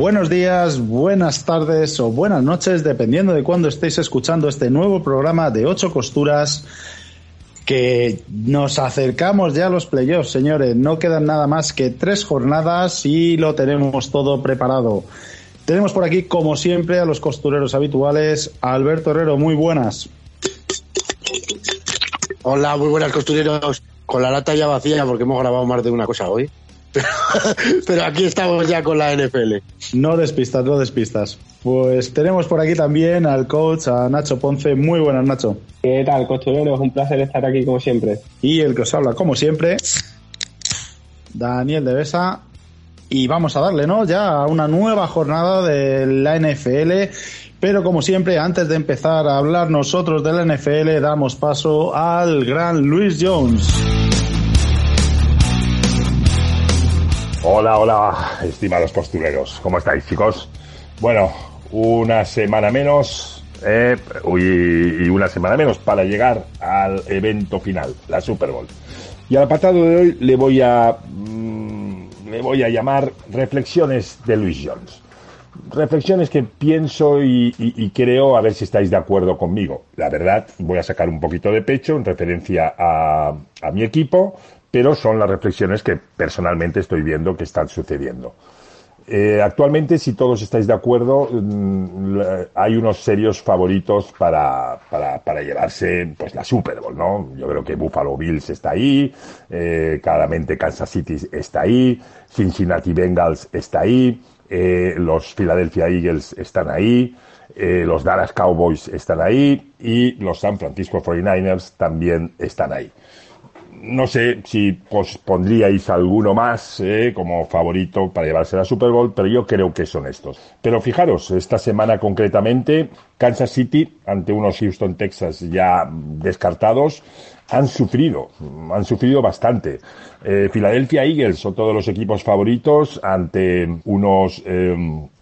buenos días, buenas tardes o buenas noches, dependiendo de cuándo estéis escuchando este nuevo programa de ocho costuras que nos acercamos ya a los playoffs, señores. No quedan nada más que tres jornadas y lo tenemos todo preparado. Tenemos por aquí, como siempre, a los costureros habituales. Alberto Herrero, muy buenas. Hola, muy buenas costureros. Con la lata ya vacía porque hemos grabado más de una cosa hoy. Pero aquí estamos ya con la NFL. No despistas, no despistas. Pues tenemos por aquí también al coach, a Nacho Ponce. Muy buenas, Nacho. ¿Qué tal, costureros? Un placer estar aquí como siempre. Y el que os habla, como siempre, Daniel de Besa. Y vamos a darle, ¿no? Ya a una nueva jornada de la NFL. Pero como siempre, antes de empezar a hablar nosotros de la NFL, damos paso al gran Luis Jones. Hola, hola, estimados postureros. ¿Cómo estáis, chicos? Bueno, una semana menos eh, y una semana menos para llegar al evento final, la Super Bowl. Y al apartado de hoy le voy a mm, le voy a llamar reflexiones de Luis Jones. Reflexiones que pienso y, creo a ver si estáis de acuerdo conmigo. La verdad, voy a sacar un poquito de pecho en referencia a, a mi equipo, pero son las reflexiones que personalmente estoy viendo que están sucediendo. Eh, actualmente, si todos estáis de acuerdo, mm, hay unos serios favoritos para, para, llevarse pues la Super Bowl, ¿no? Yo creo que Buffalo Bills está ahí, eh, claramente Kansas City está ahí, Cincinnati Bengals está ahí, eh, los Philadelphia Eagles están ahí, los Dallas Cowboys están ahí y los San Francisco 49ers también están ahí no sé si os pondríais alguno más eh, como favorito para llevarse la Super Bowl, pero yo creo que son estos. Pero fijaros, esta semana concretamente, Kansas City, ante unos Houston, Texas ya descartados, han sufrido, han sufrido bastante. Eh, Philadelphia Eagles son todos los equipos favoritos ante unos eh,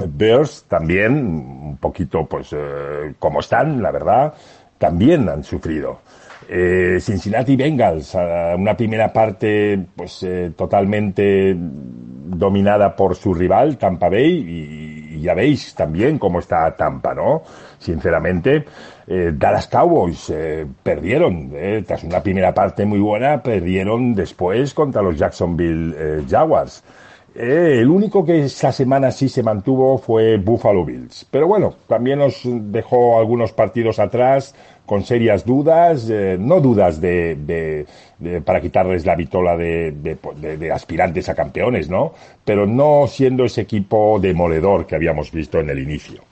Bears también, un poquito pues como están, la verdad, también han sufrido. Eh, Cincinnati Bengals, una primera parte pues eh, totalmente dominada por su rival, Tampa Bay, y, ya veis también cómo está Tampa, ¿no? Sinceramente, eh, Dallas Cowboys perdieron, tras una primera parte muy buena, perdieron después contra los Jacksonville Jaguars. el único que esa semana sí se mantuvo fue Buffalo Bills. Pero bueno, también nos dejó algunos partidos atrás, con serias dudas, eh, no dudas de, para quitarles la vitola de, aspirantes a campeones, ¿no? Pero no siendo ese equipo demoledor que habíamos visto en el inicio.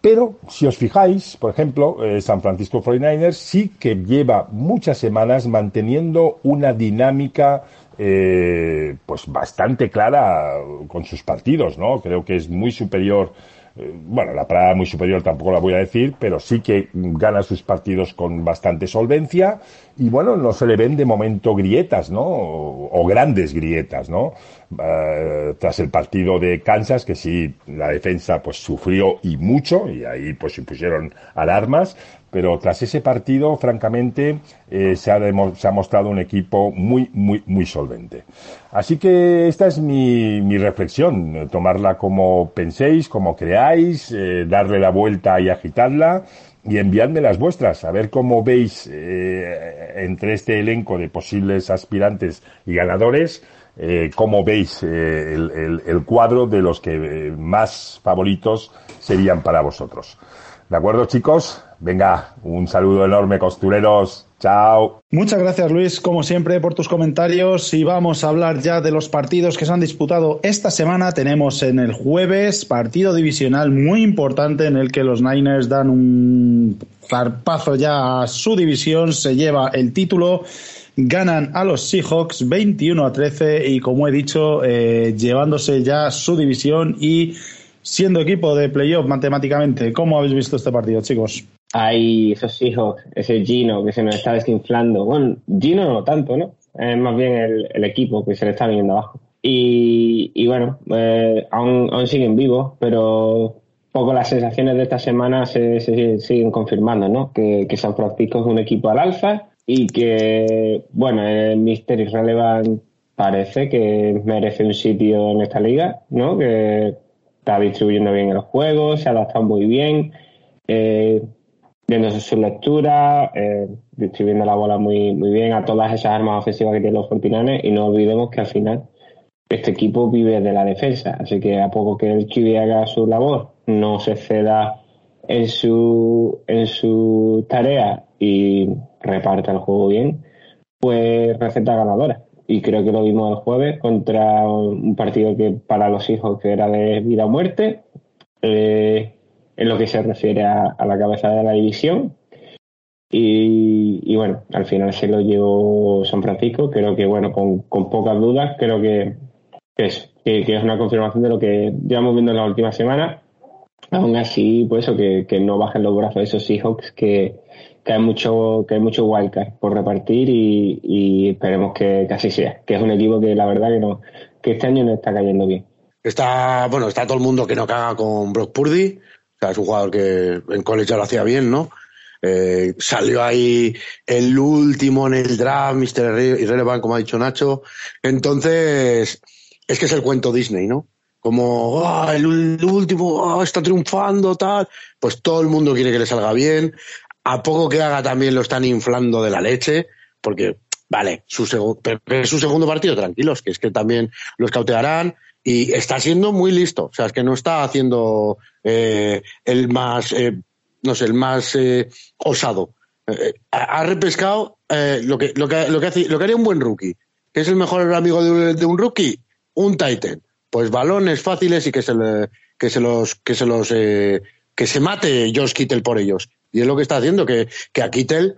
Pero si os fijáis, por ejemplo, eh, San Francisco 49ers sí que lleva muchas semanas manteniendo una dinámica eh, pues bastante clara con sus partidos, ¿no? Creo que es muy superior bueno, la parada muy superior tampoco la voy a decir, pero sí que gana sus partidos con bastante solvencia y bueno, no se le ven de momento grietas, ¿no? O, grandes grietas, ¿no? Eh, tras el partido de Kansas, que sí, la defensa pues sufrió y mucho, y ahí pues se pusieron alarmas, pero tras ese partido, francamente, eh, se, ha se, ha mostrado un equipo muy, muy, muy solvente. Así que esta es mi, mi reflexión, tomarla como penséis, como creáis, eh, darle la vuelta y agitarla y enviadme las vuestras, a ver cómo veis entre este elenco de posibles aspirantes y ganadores, eh, cómo veis eh, el, el, el, cuadro de los que más favoritos serían para vosotros. ¿De acuerdo, chicos? Venga, un saludo enorme, costureros. Chao. Muchas gracias Luis, como siempre, por tus comentarios y vamos a hablar ya de los partidos que se han disputado esta semana. Tenemos en el jueves partido divisional muy importante en el que los Niners dan un zarpazo ya a su división, se lleva el título ganan a los Seahawks 21 a 13 y como he dicho, eh, llevándose ya su división y siendo equipo de playoff matemáticamente. ¿Cómo habéis visto este partido, chicos? hay esos Seahawks, ese Gino que se nos está desinflando. Bueno, Gino no tanto, ¿no? Es más bien el, equipo que se le está viniendo abajo. Y, bueno, eh, aún, aún, siguen vivos, pero poco las sensaciones de esta semana se, se siguen confirmando, ¿no? Que, que, San Francisco es un equipo al alza y que, bueno, el Mystery Relevant parece que merece un sitio en esta liga, ¿no? Que está distribuyendo bien el juego, se ha adaptado muy bien, eh, viendo su lectura, eh, distribuyendo la bola muy, muy bien a todas esas armas ofensivas que tienen los Fortinanes y no olvidemos que al final este equipo vive de la defensa, así que a poco que el QB haga su labor, no se ceda en su, en su tarea y reparta el juego bien, pues receta ganadora. Y creo que lo vimos el jueves contra un partido que para los hijos que era de vida o muerte, eh, en lo que se refiere a, la cabeza de la división. Y, bueno, al final se lo llevó San Francisco. Creo que, bueno, con, con pocas dudas, creo que, es, que, es una confirmación de lo que llevamos viendo en la última semana. Aún así, pues eso, que, no bajen los brazos de esos Seahawks, que, que hay mucho, que hay mucho wildcard por repartir y, esperemos que, así sea. Que es un equipo que la verdad que no, que este año no está cayendo bien. Está, bueno, está todo el mundo que no caga con Brock Purdy. O sea, es un jugador que en college ya lo hacía bien, ¿no? Eh, salió ahí el último en el draft, Mr. Irrelevant, como ha dicho Nacho. Entonces, es que es el cuento Disney, ¿no? Como ah, el, último ah, está triunfando, tal. Pues todo el mundo quiere que le salga bien. A poco que haga también lo están inflando de la leche, porque, vale, su su segundo partido, tranquilos, que es que también los cautearán y está siendo muy listo. O sea, es que no está haciendo eh, el más, eh, no sé, el más eh, osado. ha repescado lo, que, lo, que, lo, que hace, lo que haría un buen rookie, que es el mejor amigo de un rookie, un Titan, pues balones fáciles y que se, que se los, que se los, eh, que se mate Josh Kittel por ellos. Y es lo que está haciendo, que, que a Kittel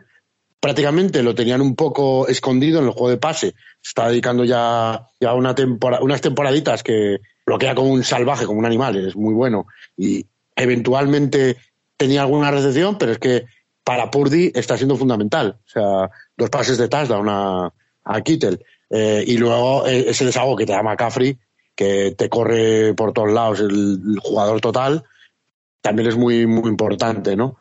prácticamente lo tenían un poco escondido en el juego de pase. Se está dedicando ya, ya una temporada, unas temporaditas que bloquea como un salvaje, como un animal, es muy bueno. Y eventualmente tenía alguna recepción, pero es que para Purdy está siendo fundamental. O sea, dos pases de touchdown a, a Kittel. Eh, y luego eh, ese desahogo que te da McCaffrey, que te corre por todos lados el, jugador total, también es muy, muy importante, ¿no?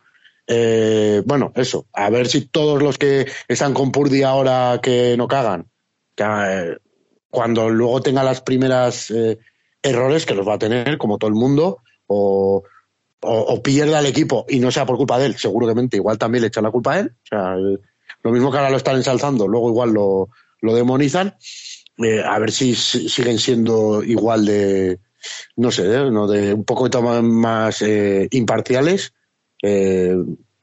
Eh, bueno, eso, a ver si todos los que están con Purdy ahora que no cagan, que, cuando luego tenga las primeras errores, que los va a tener, como todo el mundo, o, o, pierda el equipo y no sea por culpa de él, seguramente igual también le echan la culpa a él. O sea, lo mismo que ahora lo están ensalzando, luego igual lo, demonizan, eh, a ver si, siguen siendo igual de, no sé, ¿eh? ¿no? de un poco más eh, imparciales,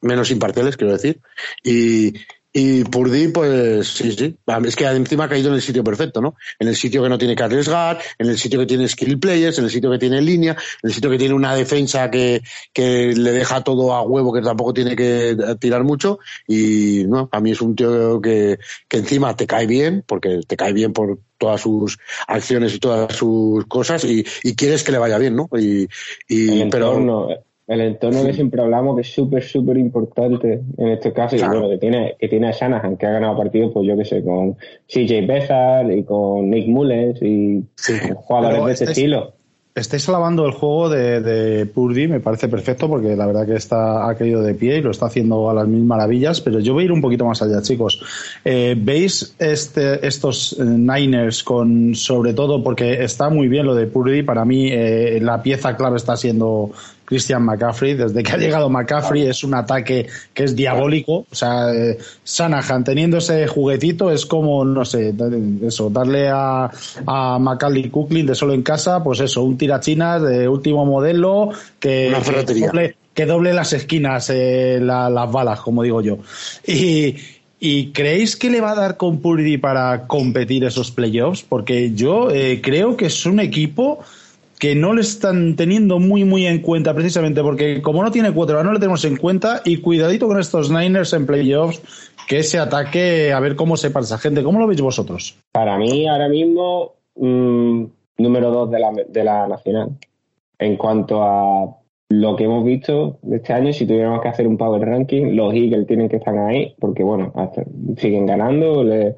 menos imparciales, quiero decir, y, y Purdy, pues sí, sí. Es que encima ha caído en el sitio perfecto, ¿no? En el sitio que no tiene que arriesgar, en el sitio que tiene skill players, en el sitio que tiene línea, en el sitio que tiene una defensa que, que le deja todo a huevo, que tampoco tiene que tirar mucho. Y no, a mí es un tío que, que encima te cae bien, porque te cae bien por todas sus acciones y todas sus cosas y, y quieres que le vaya bien, ¿no? Y, y pero el entorno que siempre hablamos que es súper, súper importante en este caso. Y bueno, que tiene, que tiene a Shanahan, que ha ganado partidos, pues yo qué sé, con CJ Beathard y con Nick Mullens y jugadores de ese estilo. Estáis alabando el juego de, de, Purdy, me parece perfecto porque la verdad que está, ha caído de pie y lo está haciendo a las mil maravillas, pero yo voy a ir un poquito más allá, chicos. Eh, ¿Veis este, estos eh, Niners con, sobre todo porque está muy bien lo de Purdy, para mí eh, la pieza clave está siendo Christian McCaffrey. Desde que ha llegado McCaffrey es un ataque que es diabólico. O sea, eh, Sanahan teniendo ese juguetito es como, no sé, eso, darle a, a Macaulay Cooklin de solo en casa, pues eso, un tirachinas de último modelo que, que, doble, las esquinas, eh, las balas, como digo yo. Y, ¿Y creéis que le va a dar con Purdy para competir esos playoffs? Porque yo eh, creo que es un equipo que no le están teniendo muy, muy en cuenta, precisamente porque como no tiene cuatro, no le tenemos en cuenta y cuidadito con estos Niners en playoffs, que ese ataque, a ver cómo se pasa gente. ¿Cómo lo veis vosotros? Para mí, ahora mismo, mm, número dos de la, de la nacional. En cuanto a lo que hemos visto de este año, si tuviéramos que hacer un power ranking, los Eagles tienen que estar ahí, porque bueno, siguen ganando, le,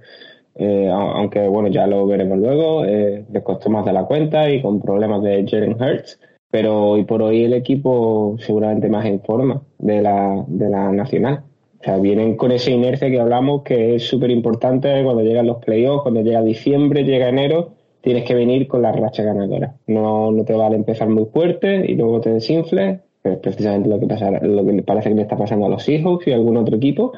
eh, aunque bueno, ya lo veremos luego, eh, les costó más de la cuenta y con problemas de Jalen Hurts, pero hoy por hoy el equipo seguramente más en forma de la, de la nacional. O sea, vienen con esa inercia que hablamos que es súper importante cuando llegan los playoffs, cuando llega diciembre, llega enero, tienes que venir con la racha ganadora. No, no te vale empezar muy fuerte y luego te desinfles, que es precisamente lo que, pasa, lo que parece que le está pasando a los Seahawks y algún otro equipo,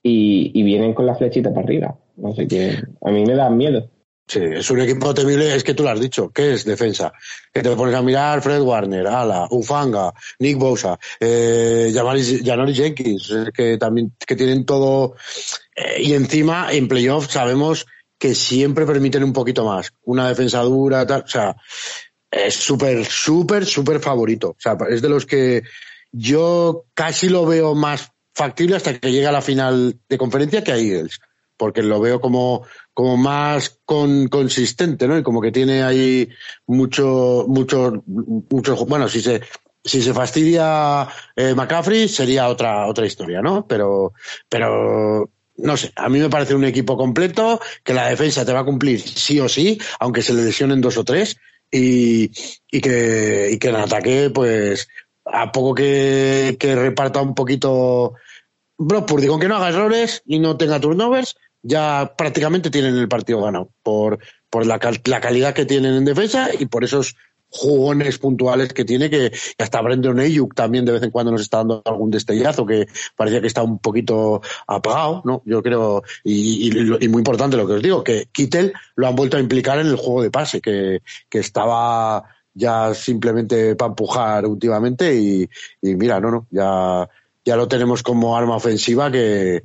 y vienen con la flechita para arriba. Sé qué, a mí me da miedo. Sí, es un equipo temible, es que tú lo has dicho, ¿qué es defensa? Que te pones a mirar Fred Warner, Ala, Ufanga, Nick Bosa, eh, Janori Jenkins, que también que tienen todo, eh, y encima en playoffs sabemos que siempre permiten un poquito más, una defensa dura, tal, o sea, es súper, súper, súper favorito, o sea, es de los que yo casi lo veo más factible hasta que llegue a la final de conferencia que a Eagles porque lo veo como, como más con, consistente, ¿no? Y como que tiene ahí mucho, mucho, mucho, bueno, si se, si se fastidia eh, McCaffrey sería otra, otra historia, ¿no? Pero, pero, no sé, a mí me parece un equipo completo, que la defensa te va a cumplir sí o sí, aunque se le lesionen dos o tres, y, y que, y que en ataque, pues, a poco que, que reparta un poquito Brock Purdy, con que no haga errores y no tenga turnovers, ya prácticamente tienen el partido ganado por, por la, calidad que tienen en defensa y por esos jugones puntuales que tiene, que hasta Brendan Ayuk también de vez en cuando nos está dando algún destellazo que parecía que está un poquito apagado, ¿no? Yo creo, y, muy importante lo que os digo, que Kittel lo han vuelto a implicar en el juego de pase, que, que estaba ya simplemente para empujar últimamente y, y, mira, no, no, ya, ya lo tenemos como arma ofensiva que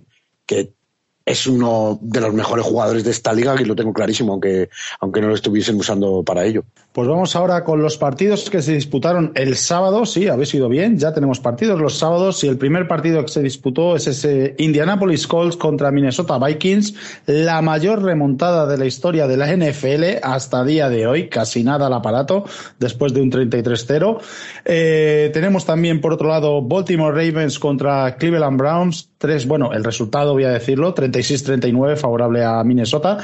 es uno de los mejores jugadores de esta liga, que lo tengo clarísimo, aunque, aunque no lo estuviesen usando para ello. Pues vamos ahora con los partidos que se disputaron el sábado. Sí, habéis ido bien, ya tenemos partidos los sábados y el primer partido que se disputó es ese Indianapolis Colts contra Minnesota Vikings, la mayor remontada de la historia de la NFL hasta día de hoy, casi nada al aparato, después de un 33-0. Eh, tenemos también, por otro lado, Baltimore Ravens contra Cleveland Browns, tres, bueno, el resultado voy a decirlo, 36-39 favorable a Minnesota.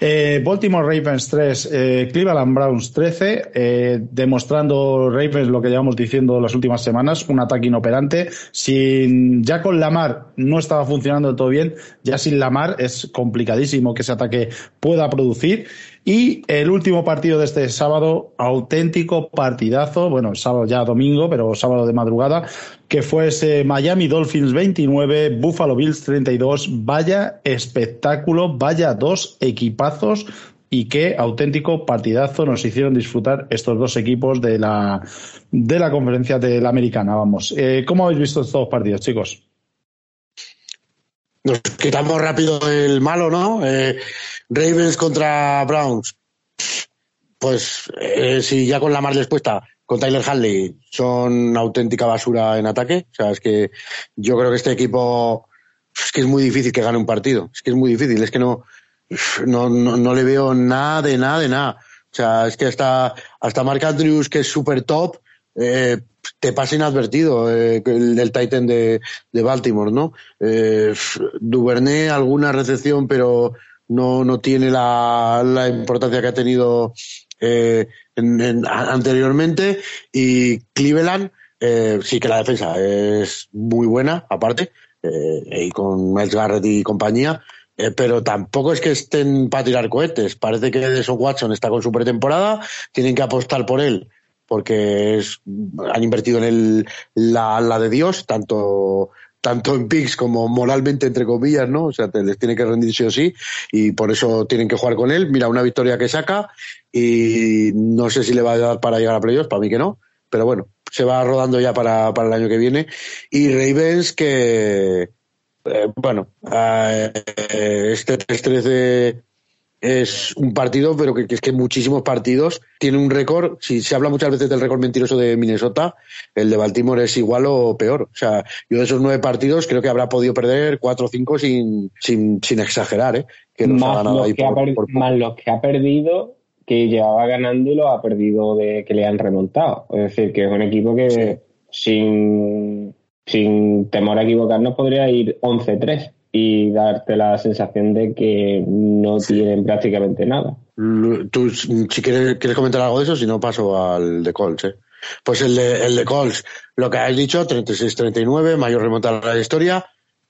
Eh, Baltimore Ravens 3, eh, Cleveland Browns 13, eh, demostrando Ravens lo que llevamos diciendo las últimas semanas, un ataque inoperante. Sin, ya con Lamar no estaba funcionando todo bien, ya sin Lamar es complicadísimo que ese ataque pueda producir. Y el último partido de este sábado, auténtico partidazo, bueno, sábado ya domingo, pero sábado de madrugada, que fue ese Miami Dolphins 29, Buffalo Bills 32. Vaya espectáculo, vaya dos equipazos y qué auténtico partidazo nos hicieron disfrutar estos dos equipos de la, de la conferencia de la americana. Vamos, eh, ¿cómo habéis visto estos dos partidos, chicos? Nos quitamos rápido el malo, ¿no? Eh, Ravens contra Browns. Pues eh, si ya con la más dispuesta, con Tyler Hanley, son auténtica basura en ataque. O sea, es que yo creo que este equipo es que es muy difícil que gane un partido. Es que es muy difícil. Es que no, no, no, le veo nada de nada de nada. O sea, es que hasta, hasta Mark Andrews, que es súper top, eh, te pasa inadvertido eh, el, Titan de, de Baltimore, ¿no? Eh, Duvernay, alguna recepción, pero no, no tiene la, la importancia que ha tenido eh, en, anteriormente. Y Cleveland, eh, sí que la defensa es muy buena, aparte, eh, y con Miles Garrett y compañía. Pero tampoco es que estén para tirar cohetes. Parece que Deson Watson está con su pretemporada, tienen que apostar por él porque es, han invertido en él la, la de Dios, tanto tanto en picks como moralmente, entre comillas, ¿no? O sea, les tiene que rendir sí o sí y por eso tienen que jugar con él. Mira, una victoria que saca y no sé si le va a dar para llegar a playoffs, para mí que no, pero bueno, se va rodando ya para, para el año que viene. Y Ravens que, eh, bueno, eh, este 3-13 es un partido, pero que, es que muchísimos partidos tiene un récord. Si se habla muchas veces del récord mentiroso de Minnesota, el de Baltimore es igual o peor. O sea, yo de esos nueve partidos creo que habrá podido perder cuatro o cinco sin, sin, sin exagerar, ¿eh? Que más, los que más los que ha perdido que llevaba ganando y lo ha perdido de que le han remontado. Es decir, que es un equipo que sin, sin temor a equivocarnos podría ir 11-3 y darte la sensación de que no tienen prácticamente nada. Tú, si quieres, quieres comentar algo de eso, si no paso al de Colts. ¿eh? Pues el de, el de Colts, lo que has dicho, 36-39, mayor remontada a la historia,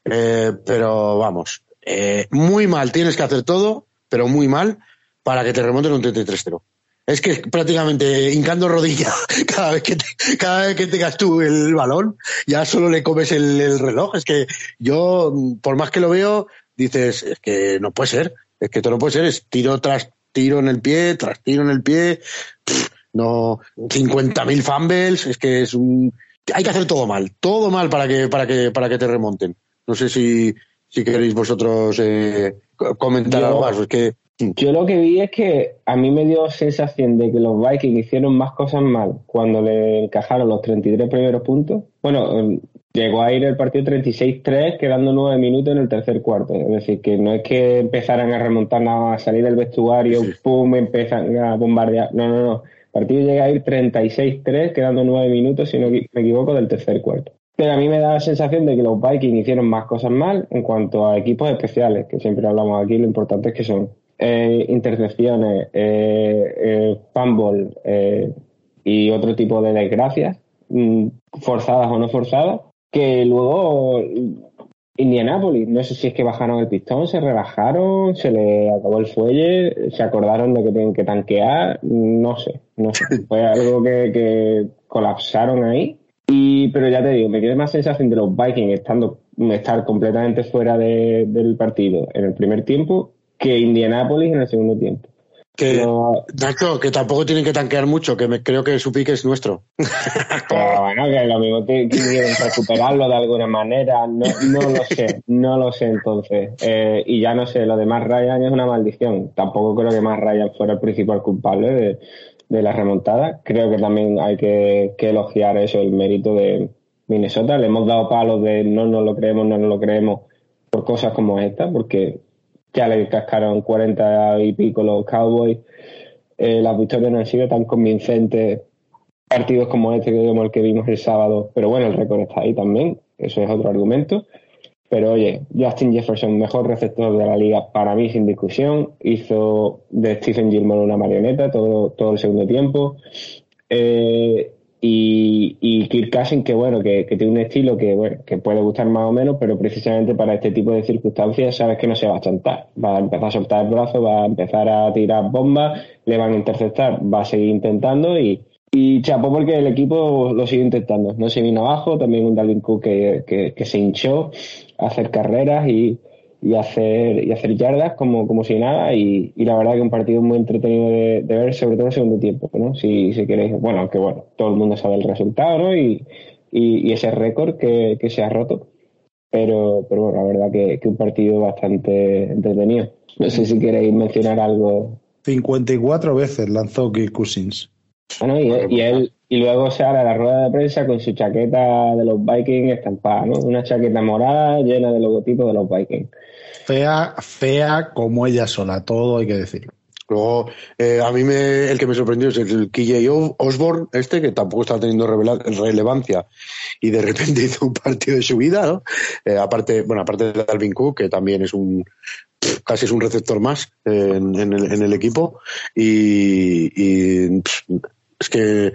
eh, pero vamos, eh, muy mal, tienes que hacer todo, pero muy mal, para que te remonten un 33-0. Es que prácticamente hincando rodilla cada vez que cada vez que tengas tú el balón, ya solo le comes el, reloj. Es que yo, por más que lo veo, dices, es que no puede ser, es que esto no puede ser, es tiro tras tiro en el pie, tras tiro en el pie, no, 50.000 fumbles, es que es un, hay que hacer todo mal, todo mal para que, para que, para que te remonten. No sé si, si queréis vosotros eh, comentar algo más, es que yo lo que vi es que a mí me dio sensación de que los Vikings hicieron más cosas mal cuando le encajaron los 33 primeros puntos. Bueno, em, llegó a ir el partido 36-3 quedando nueve minutos en el tercer cuarto. Es decir, que no es que empezaran a remontar nada, a salir del vestuario, pum, empiezan a bombardear. No, no, no. El partido llega a ir 36-3 quedando nueve minutos, si no me equivoco, del tercer cuarto. Pero a mí me da la sensación de que los Vikings hicieron más cosas mal en cuanto a equipos especiales, que siempre hablamos aquí, lo importante es que son eh, intercepciones, eh, eh, fumble eh, y otro tipo de desgracias, mm, forzadas o no forzadas, que luego Indianapolis, no sé si es que bajaron el pistón, se relajaron, se le acabó el fuelle, se acordaron de que tienen que tanquear, no sé, no sé. Fue algo que, colapsaron ahí. Y, pero ya te digo, me quedé más sensación de los Vikings estando estar completamente fuera del partido en el primer tiempo que Indianapolis en el segundo tiempo. Que, Nacho, que tampoco tienen que tanquear mucho, que me, creo que su pique es nuestro. Pero bueno, que lo mismo quieren recuperarlo de alguna manera, no, no lo sé, no lo sé entonces. Eh, y ya no sé, lo de Matt Ryan es una maldición. Tampoco creo que Matt Ryan fuera el principal culpable de, de la remontada. Creo que también hay que, que, elogiar eso, el mérito de Minnesota. Le hemos dado palos de no nos lo creemos, no nos lo creemos por cosas como esta, porque ya le cascaron 40 y pico los Cowboys. Eh, las victorias no han sido tan convincentes partidos como este que el que vimos el sábado, pero bueno, el récord está ahí también, eso es otro argumento. Pero oye, Justin Jefferson, mejor receptor de la liga para mí sin discusión, hizo de Stephen Gilmore una marioneta todo, todo el segundo tiempo. Eh, y, y Kirk Cousins, que bueno, que, tiene un estilo que, bueno, que puede gustar más o menos, pero precisamente para este tipo de circunstancias sabes que no se va a chantar. Va a empezar a soltar el brazo, va a empezar a tirar bombas, le van a interceptar, va a seguir intentando y, y chapó porque el equipo lo sigue intentando. No se vino abajo, también un Dalvin Cook que, que se hinchó a hacer carreras y, y hacer, y hacer yardas como, como si nada. Y, y la verdad que un partido muy entretenido de, ver, sobre todo el segundo tiempo, ¿no? Si, si queréis, bueno, aunque bueno, todo el mundo sabe el resultado, ¿no? Y, y, ese récord que, que, se ha roto. Pero, pero bueno, la verdad que, que un partido bastante entretenido. No sé si queréis mencionar algo. 54 veces lanzó Kirk Cousins. Bueno, y, y, él, y luego se a la rueda de prensa con su chaqueta de los Vikings estampada, ¿no? Una chaqueta morada llena de logotipos de los Vikings. Fea, fea como ella sola, todo hay que decirlo. Luego, eh, a mí me, el que me sorprendió es el KJ Osborne, este, que tampoco está teniendo relevancia y de repente hizo un partido de su vida, ¿no? Eh, aparte, bueno, aparte de Dalvin Cook, que también es un, casi es un receptor más en, el, equipo y, es que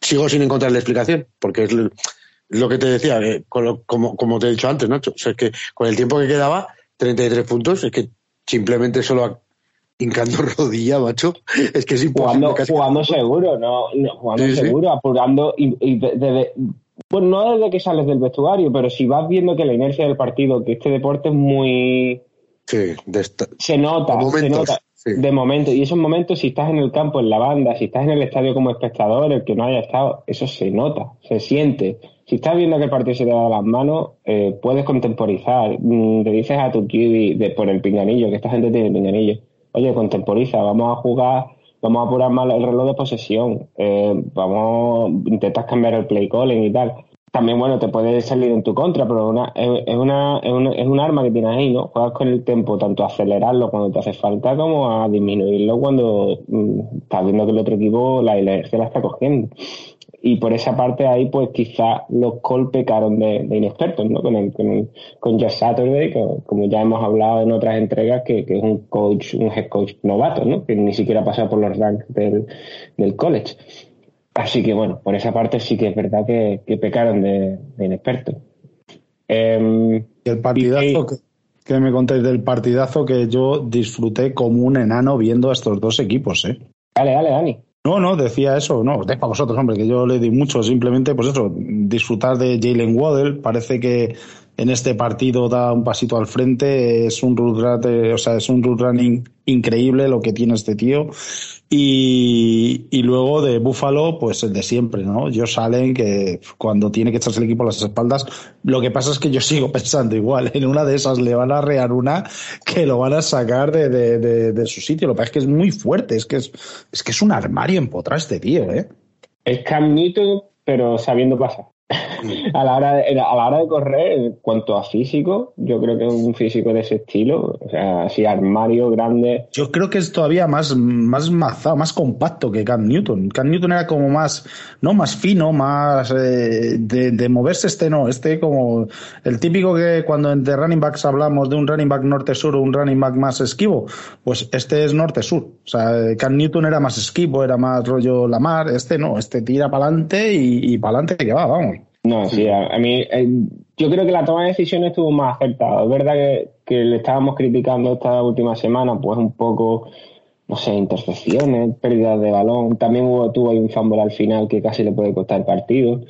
sigo sin encontrar la explicación, porque es lo que te decía, eh, como, como te he dicho antes, Nacho, es que con el tiempo que quedaba 33 puntos, es que simplemente solo hincando rodilla, macho, es que es imposible. Jugando, jugando seguro, no, jugando seguro, apurando y, pues no desde que sales del vestuario, pero si vas viendo que la inercia del partido, que este deporte es muy... Sí, se nota, se nota. De momento, y esos momentos, si estás en el campo, en la banda, si estás en el estadio como espectador, el que no haya estado, eso se nota, se siente si estás viendo que el partido se te da las manos, eh, puedes contemporizar. Mm, le dices a tu QB de, por el pinganillo, que esta gente tiene pinganillo. Oye, contemporiza, vamos a jugar, vamos a apurar más el reloj de posesión, eh, vamos, intentas cambiar el play calling y tal. También, bueno, te puede salir en tu contra, pero una, es, una, es, una, es un arma que tienes ahí, ¿no? Juegas con el tiempo, tanto a acelerarlo cuando te hace falta como a disminuirlo cuando mm, estás viendo que el otro equipo la inercia la está cogiendo y por esa parte ahí pues quizá los Colts pecaron de, inexpertos, ¿no? Con, el, con, con Jeff Saturday, que, como ya hemos hablado en otras entregas, que, es un coach, un head coach novato, ¿no? Que ni siquiera ha pasado por los ranks del, del college. Así que bueno, por esa parte sí que es verdad que, pecaron de, inexpertos. Em, el partidazo que, que me contéis del partidazo que yo disfruté como un enano viendo a estos dos equipos, ¿eh? Dale, dale, Dani. No, no, decía eso, no, es para vosotros, hombre, que yo le di mucho, simplemente, pues eso, disfrutar de Jalen Waddell, parece que en este partido da un pasito al frente, es un root o sea, es un root running increíble lo que tiene este tío. Y, y luego de Buffalo, pues el de siempre, ¿no? Yo salen que cuando tiene que echarse el equipo a las espaldas, lo que pasa es que yo sigo pensando igual, en una de esas le van a rear una que lo van a sacar de, de, de, su sitio. Lo que pasa es que es muy fuerte, es que es, es que es un armario empotrar este tío, ¿eh? Es Cam Newton, pero sabiendo pasar a, la hora de, a la hora de correr, en cuanto a físico, yo creo que un físico de ese estilo, o sea, así armario grande. Yo creo que es todavía más, más mazado, más compacto que Cam Newton. Cam Newton era como más, no más fino, más eh, de, moverse este no, este como el típico que cuando entre running backs hablamos de un running back norte-sur o un running back más esquivo, pues este es norte-sur. O sea, Cam Newton era más esquivo, era más rollo Lamar, este no, este tira para adelante y, y para adelante que va, vamos. No, sí, a, mí eh, yo creo que la toma de decisiones estuvo más acertada. Es verdad que, le estábamos criticando esta última semana, pues un poco, no sé, intercepciones, pérdidas de balón. También hubo, tuvo ahí un fumble al final que casi le puede costar el partido.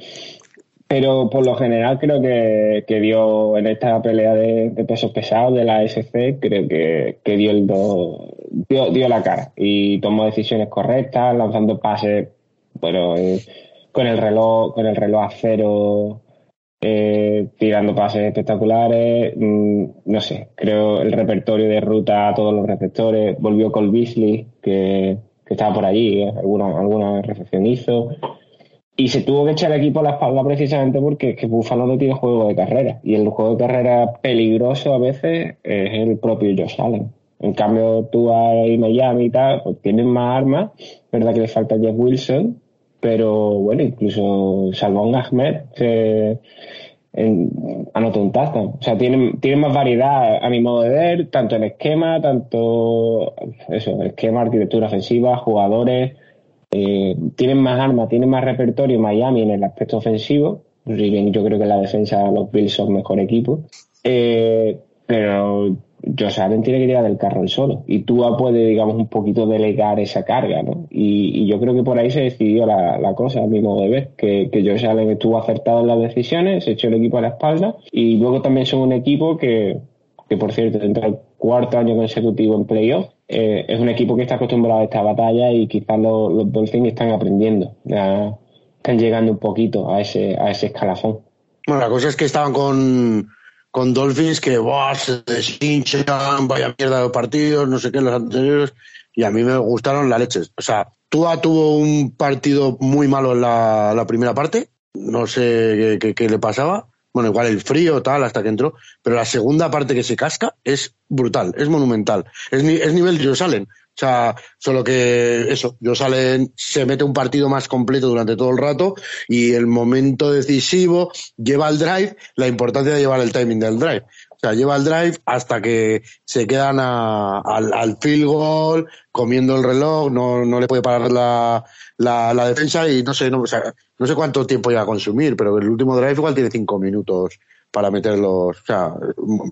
Pero por lo general creo que, dio en esta pelea de, pesos pesados de la SC, creo que, dio, el dio, dio la cara y tomó decisiones correctas, lanzando pases, bueno, eh, con el reloj, con el reloj a cero, eh, tirando pases espectaculares. Mm, no sé, creo el repertorio de ruta a todos los receptores. Volvió Cole Beasley, que, estaba por allí, eh, alguna, alguna recepción hizo. Y se tuvo que echar el equipo a la espalda precisamente porque es que Buffalo no tiene juego de carrera. Y el juego de carrera peligroso a veces es el propio Josh Allen. En cambio, tú ahí Miami y tal, pues tienen más armas. verdad que le falta Jeff Wilson, pero bueno, incluso Salvón Ahmed se anotó un touchdown. O sea, tienen, tienen más variedad a mi modo de ver, tanto en esquema, tanto eso, esquema, arquitectura ofensiva, jugadores, eh, tienen más armas, tienen más repertorio Miami en el aspecto ofensivo. Yo creo que la defensa los Bills son mejor equipo. Eh, pero Josh Allen tiene que tirar del carro el solo y tú puede, digamos, un poquito delegar esa carga, ¿no? Y, yo creo que por ahí se decidió la, cosa, a mi modo de ver, que, que Josh Allen estuvo acertado en las decisiones, se echó el equipo a la espalda y luego también son un equipo que, que por cierto, dentro del cuarto año consecutivo en playoff, eh, es un equipo que está acostumbrado a esta batalla y quizás los, los Dolphins están aprendiendo, están llegando un poquito a ese, a ese escalafón. Bueno, la cosa es que estaban con con Dolphins que ¡buah! se deshinchan, vaya mierda de partidos, no sé qué, los anteriores, y a mí me gustaron las leches. O sea, Tua tuvo un partido muy malo en la, primera parte, no sé qué, le pasaba, bueno, igual el frío, tal, hasta que entró, pero la segunda parte que se casca es brutal, es monumental, es, es nivel de Salen. O sea, solo que eso, salen, se mete un partido más completo durante todo el rato y el momento decisivo lleva el drive, la importancia de llevar el timing del drive. Lleva el drive hasta que se quedan al, field goal, comiendo el reloj, no, no le puede parar la, la, defensa y no sé, no, sé cuánto tiempo iba a consumir, pero el último drive igual tiene cinco minutos para meterlos. O sea,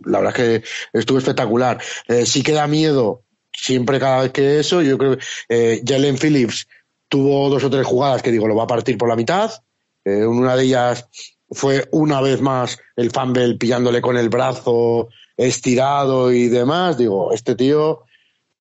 la verdad es que estuvo espectacular. Eh, sí que da miedo siempre cada vez que eso, yo creo que eh, Jalen Phillips tuvo dos o tres jugadas que digo, lo va a partir por la mitad. Eh, una de ellas fue una vez más el fumble pillándole con el brazo estirado y demás. Digo, este tío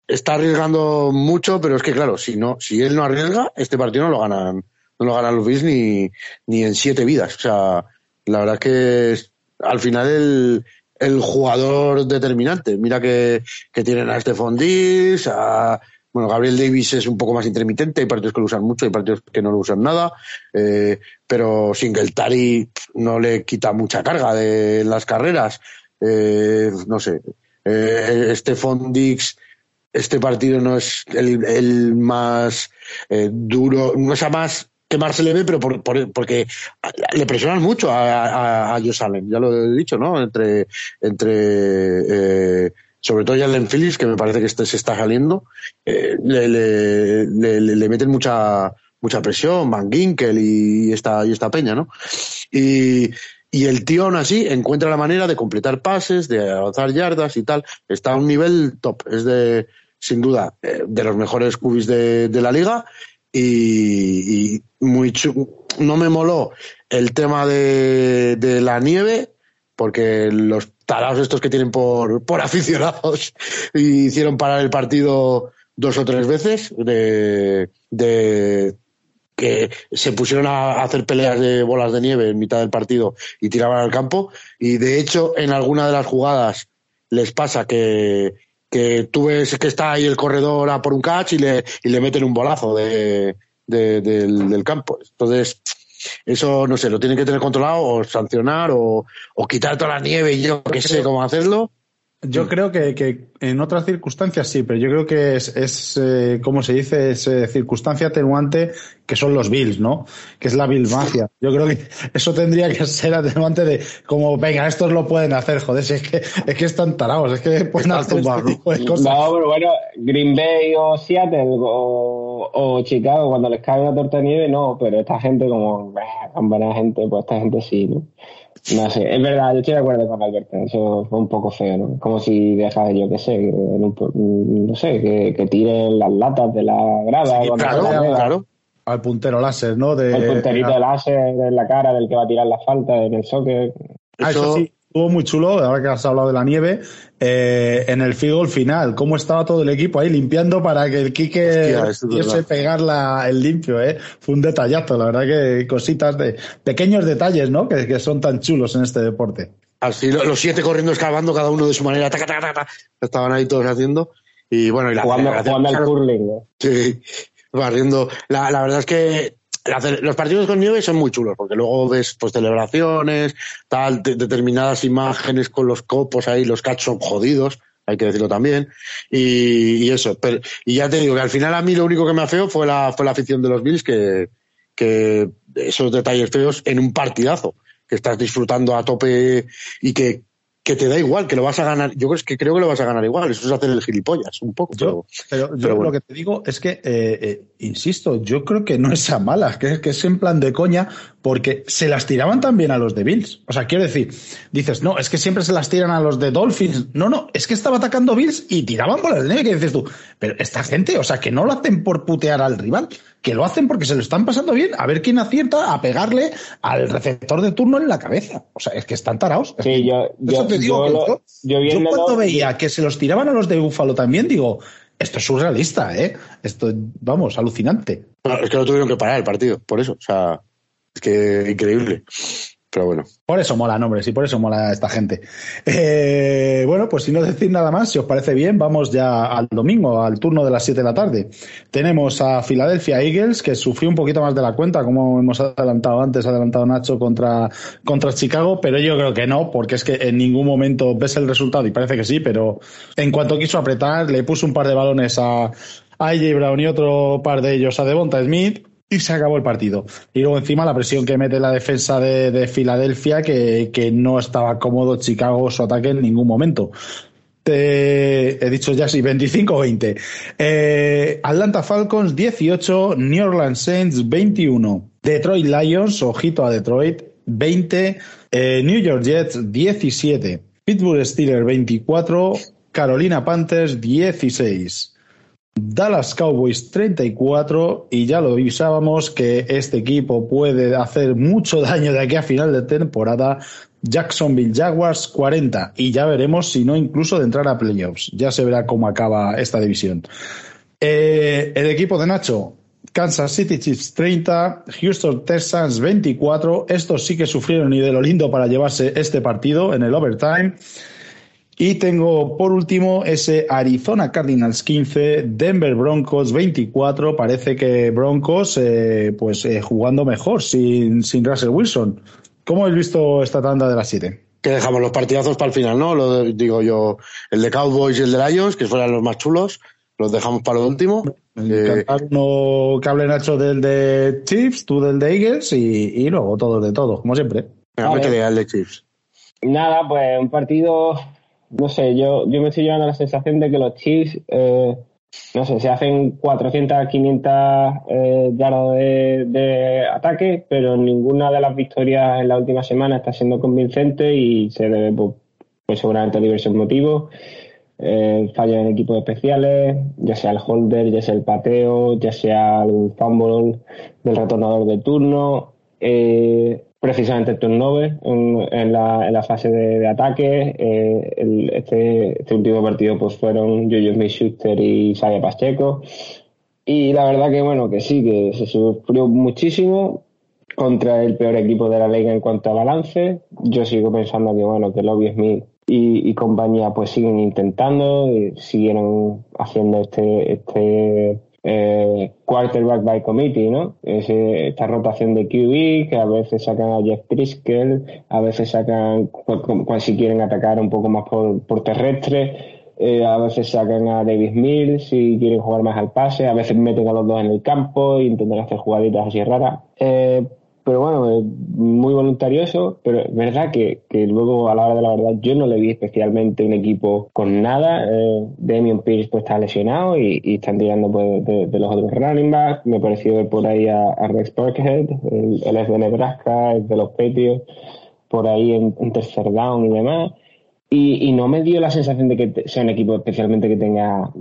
está arriesgando mucho, pero es que claro, si no, si él no arriesga, este partido no lo ganan, no lo ganan los Bills ni, ni en siete vidas. O sea, la verdad que al final el, el jugador determinante. Mira que, tienen a Stephon Diggs, a, bueno, Gabriel Davis es un poco más intermitente, hay partidos que lo usan mucho, hay partidos que no lo usan nada, eh, pero Singletary no le quita mucha carga de las carreras. Eh, no sé, eh, Stephon Diggs, este partido no es el, más eh, duro, no es más que se le ve, pero porque le presionan mucho a, a, Allen, ya lo he dicho, ¿no? Entre, entre eh, sobre todo Jalen Phillips, que me parece que este se está saliendo, eh, le, le, meten mucha mucha presión, Van Ginkel y esta, y esta peña, ¿no? Y, y el tío así encuentra la manera de completar pases, de avanzar yardas y tal. Está a un nivel top. Es de, sin duda, eh, de los mejores cubis de, de la liga y, y muy chu- no me moló el tema de, de la nieve porque los tarados estos que tienen por, por aficionados hicieron parar el partido dos o tres veces de, de que se pusieron a hacer peleas de bolas de nieve en mitad del partido y tiraban al campo y de hecho en alguna de las jugadas les pasa que, que tú ves que está ahí el corredor a por un catch y le, y le meten un bolazo de, de- del, del campo. Entonces, eso no sé, lo tienen que tener controlado o sancionar o, o quitar toda la nieve y yo que sé cómo hacerlo. Yo creo que, que en otras circunstancias sí, pero yo creo que es, es eh, como se dice, es eh, circunstancia atenuante que son los Bills, ¿no? Que es la Bill Mafia. Yo creo que eso tendría que ser atenuante de como, venga, estos lo pueden hacer, joder, si es que, es que están tarados, es que pueden hacer este tipo de cosas. No, pero bueno, Green Bay o Seattle o, o Chicago, cuando les cae una torta de nieve, no, pero esta gente como, "Bah, tan buena gente, pues esta gente sí, ¿no? No sé, es verdad, yo estoy de acuerdo con Alberto, eso fue un poco feo, ¿no? Como si dejas, yo qué sé, que en un po- no sé, que, que tiren las latas de la grada. Sí, Claro, la claro. Al puntero láser, ¿no? De, El punterito de láser en la cara del que va a tirar la falta en el soccer. Ah, eso Eso- sí, estuvo muy chulo, ahora que has hablado de la nieve, eh, en el field goal final, cómo estaba todo el equipo ahí limpiando para que el Quique pudiese pegar la- el limpio, ¿eh? Fue un detallazo, la verdad que cositas de pequeños detalles, ¿no? Que, que son tan chulos en este deporte. Así lo- los siete corriendo escalando cada uno de su manera, taca, taca, taca, taca, estaban ahí todos haciendo. Y bueno, y la Jugando, al curling, ¿no? Sí, barriendo. La, la verdad es que los partidos con nieve son muy chulos, porque luego ves pues celebraciones, tal, de- determinadas imágenes con los copos ahí, los cachos jodidos, hay que decirlo también, y, y eso. Pero, y ya te digo que al final a mí lo único que me afeó fue la, fue la afición de los Bills, que, que esos detalles feos en un partidazo, que estás disfrutando a tope y que, que te da igual, que lo vas a ganar. Yo creo que creo que lo vas a ganar igual, eso es hacer el gilipollas, un poco. Yo, pero yo pero bueno. lo que te digo es que, eh, eh, insisto, yo creo que no es a malas, que, que es en plan de coña, porque se las tiraban también a los de Bills. O sea, quiero decir, dices, no, es que siempre se las tiran a los de Dolphins. No, no, es que estaba atacando Bills y tiraban bolas de nieve, que dices tú, pero esta gente, o sea, que no lo hacen por putear al rival, que lo hacen porque se lo están pasando bien, a ver quién acierta a pegarle al receptor de turno en la cabeza. O sea, es que están tarados. Es Sí, que- yo, te digo yo, que lo- yo- yo cuando veía que se los tiraban a los de Búfalo también, digo, esto es surrealista, ¿eh? Esto, vamos, alucinante. No, es que lo tuvieron que parar el partido, por eso. O sea, es que increíble. Pero bueno. Por eso mola nombres y por eso mola esta gente. Eh, bueno, pues sin no decir nada más, si os parece bien, vamos ya al domingo, al turno de las 7 de la tarde. Tenemos a Philadelphia Eagles, que sufrió un poquito más de la cuenta, como hemos adelantado antes, adelantado Nacho contra, contra Chicago, pero yo creo que no, porque es que en ningún momento ves el resultado y parece que sí, pero en cuanto quiso apretar, le puso un par de balones a, a AJ Brown y otro par de ellos a Devonta Smith y se acabó el partido. Y luego encima la presión que mete la defensa de, de Filadelfia, que, que no estaba cómodo Chicago su ataque en ningún momento. Te he dicho ya sí, 25-20. Eh, Atlanta Falcons 18, New Orleans Saints 21, Detroit Lions, ojito a Detroit, 20, eh, New York Jets 17, Pittsburgh Steelers 24, Carolina Panthers 16. Dallas Cowboys 34 y ya lo avisábamos que este equipo puede hacer mucho daño de aquí a final de temporada. Jacksonville Jaguars 40 y ya veremos si no incluso de entrar a playoffs. Ya se verá cómo acaba esta división. Eh, el equipo de Nacho, Kansas City Chiefs 30, Houston Texans 24. Estos sí que sufrieron y de lo lindo para llevarse este partido en el overtime. Y tengo por último ese Arizona Cardinals 15, Denver Broncos 24. Parece que Broncos, eh, pues eh, jugando mejor sin, sin Russell Wilson. ¿Cómo habéis visto esta tanda de las 7? Que dejamos los partidazos para el final, ¿no? Lo de- digo yo, el de Cowboys y el de Lions, que fueran los más chulos, los dejamos para lo último. Eh, uno que hable Nacho del de Chiefs, tú del de Eagles y, y luego todos de todos, como siempre. al de Chiefs. Nada, pues un partido, no sé, yo, yo me estoy llevando la sensación de que los Chiefs eh, no sé, se hacen 400, 500 eh, de, ataque, pero ninguna de las victorias en la última semana está siendo convincente y se debe, pues, pues seguramente a diversos motivos. Eh, fallos en equipos especiales, ya sea el holder, ya sea el pateo, ya sea algún fumble del retornador de turno. Eh, precisamente el turnover en, la, en la fase de, ataque. Eh, este, este, último partido pues fueron Jojo Smith-Schuster y Saya Pacheco. Y la verdad que bueno, que sí, que se sufrió muchísimo contra el peor equipo de la liga en cuanto a balance. Yo sigo pensando que bueno, que Lobby Smith y, y compañía pues siguen intentando, y siguieron haciendo este, este eh, quarterback by committee, ¿no? esta rotación de QB que a veces sacan a Jeff Driscoll, a veces sacan cuando si quieren atacar un poco más por, por terrestre, eh, a veces sacan a Davis Mills si quieren jugar más al pase, a veces meten a los dos en el campo e intentan hacer jugaditas así raras. Eh, pero bueno, muy voluntarioso, pero es verdad que, que, luego a la hora de la verdad yo no le vi especialmente un equipo con nada. Eh, Damian Pierce pues está lesionado y, están tirando pues, de, los otros running backs. Me pareció ver por ahí a, Rex Parkhead, él, es de Nebraska, es de los Patriots, por ahí en, en tercer down y demás. Y, y, no me dio la sensación de que sea un equipo especialmente que tenga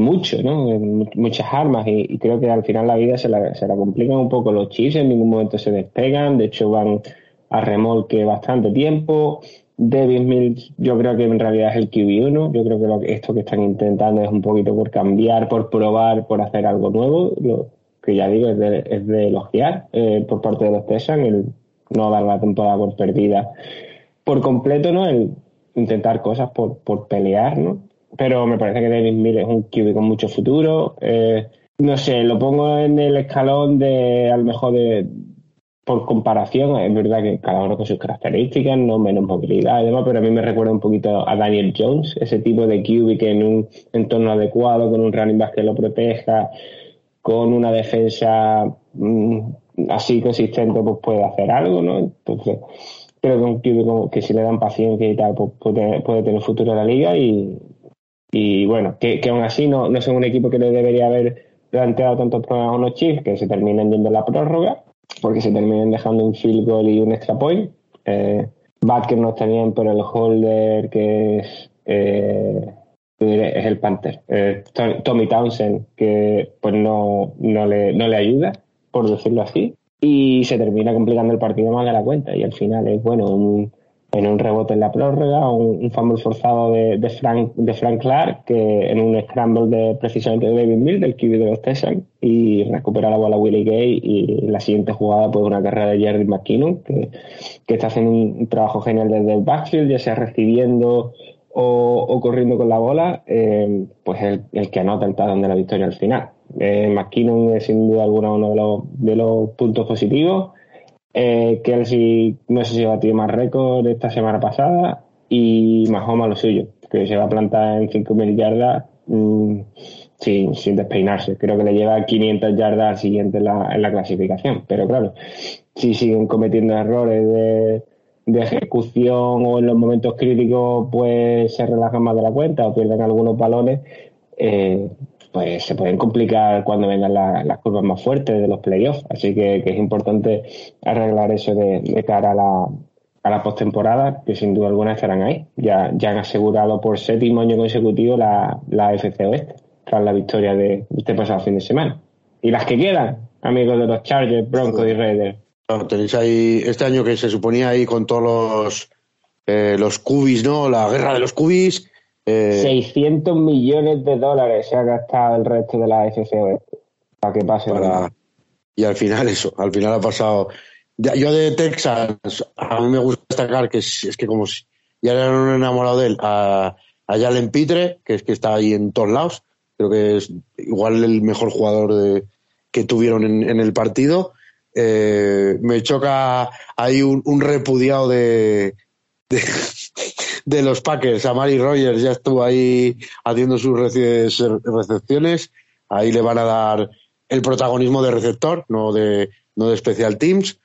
mucho, ¿no? Muchas armas y, creo que al final la vida se la, se la complican un poco los chips, en ningún momento se despegan, de hecho van a remolque bastante tiempo. Davis Mills yo creo que en realidad es el QB1, yo creo que lo, esto que están intentando es un poquito por cambiar, por probar, por hacer algo nuevo, lo que ya digo es de, es de elogiar eh, por parte de los Texans, el no dar la temporada por perdida por completo, ¿no? El intentar cosas por, por pelear, ¿no? Pero me parece que David Mill es un QB con mucho futuro. Eh, no sé, lo pongo en el escalón de, a lo mejor, de, por comparación, es verdad que cada uno con sus características, no menos movilidad y demás, pero a mí me recuerda un poquito a Daniel Jones, ese tipo de QB que en un entorno adecuado, con un running back que lo proteja, con una defensa mm, así consistente, pues puede hacer algo, ¿no? Entonces, creo que un QB que si le dan paciencia y tal, pues puede tener futuro en la liga y, y bueno, que, que aún así no, no son un equipo que le debería haber planteado tantos problemas a unos Chiefs que se terminen yendo la prórroga, porque se terminen dejando un field goal y un extra point. Eh, Butker no está bien, pero el holder que es, eh, es el Panther. Eh, Tommy Townsend, que pues no, no, le, no le ayuda, por decirlo así. Y se termina complicando el partido más de la cuenta. Y al final es, bueno, un, en un rebote en la prórroga, un, un fumble forzado de, de, Frank, de Frank Clark, que en un scramble de precisamente de David Mill, del QB de los Texans, y recupera la bola Willie Gay, y la siguiente jugada, pues una carrera de Jerry McKinnon, que, que está haciendo un, trabajo genial desde el backfield, ya sea recibiendo o, o corriendo con la bola, eh, pues el, el, que anota el talón de la victoria al final. Eh, McKinnon es sin duda alguna uno de los, de los puntos positivos eh, Kelsey no sé si batió más récord esta semana pasada y Mahoma lo suyo, que se va a plantar en 5.000 yardas mm, sin, sin, despeinarse. Creo que le lleva 500 yardas al siguiente en la, en la clasificación. Pero claro, si siguen cometiendo errores de, de ejecución o en los momentos críticos pues se relajan más de la cuenta o pierden algunos balones, eh, pues se pueden complicar cuando vengan las curvas más fuertes de los playoffs. Así que, es importante arreglar eso de, cara a la, a la postemporada, que sin duda alguna estarán ahí. Ya, ya han asegurado por séptimo año consecutivo la, la FC Oeste, tras la victoria de este pasado fin de semana. Y las que quedan, amigos de los Chargers, Broncos y Raiders. tenéis ahí este año que se suponía ahí con todos los, eh, los cubis, ¿no? La guerra de los cubis 600 eh, millones de dólares se ha gastado el resto de la FCO para que pase. Y al final eso, al final ha pasado. yo de Texas, a mí me gusta destacar que es, que como si ya eran un enamorado de él, a, a Jalen Pitre, que es que está ahí en todos lados, creo que es igual el mejor jugador de, que tuvieron en, el partido. Eh, me choca ahí un, repudiado de, de los Packers, a Mari Rogers ya estuvo ahí haciendo sus recepciones, ahí le van a dar el protagonismo de receptor, no de, no de special teams.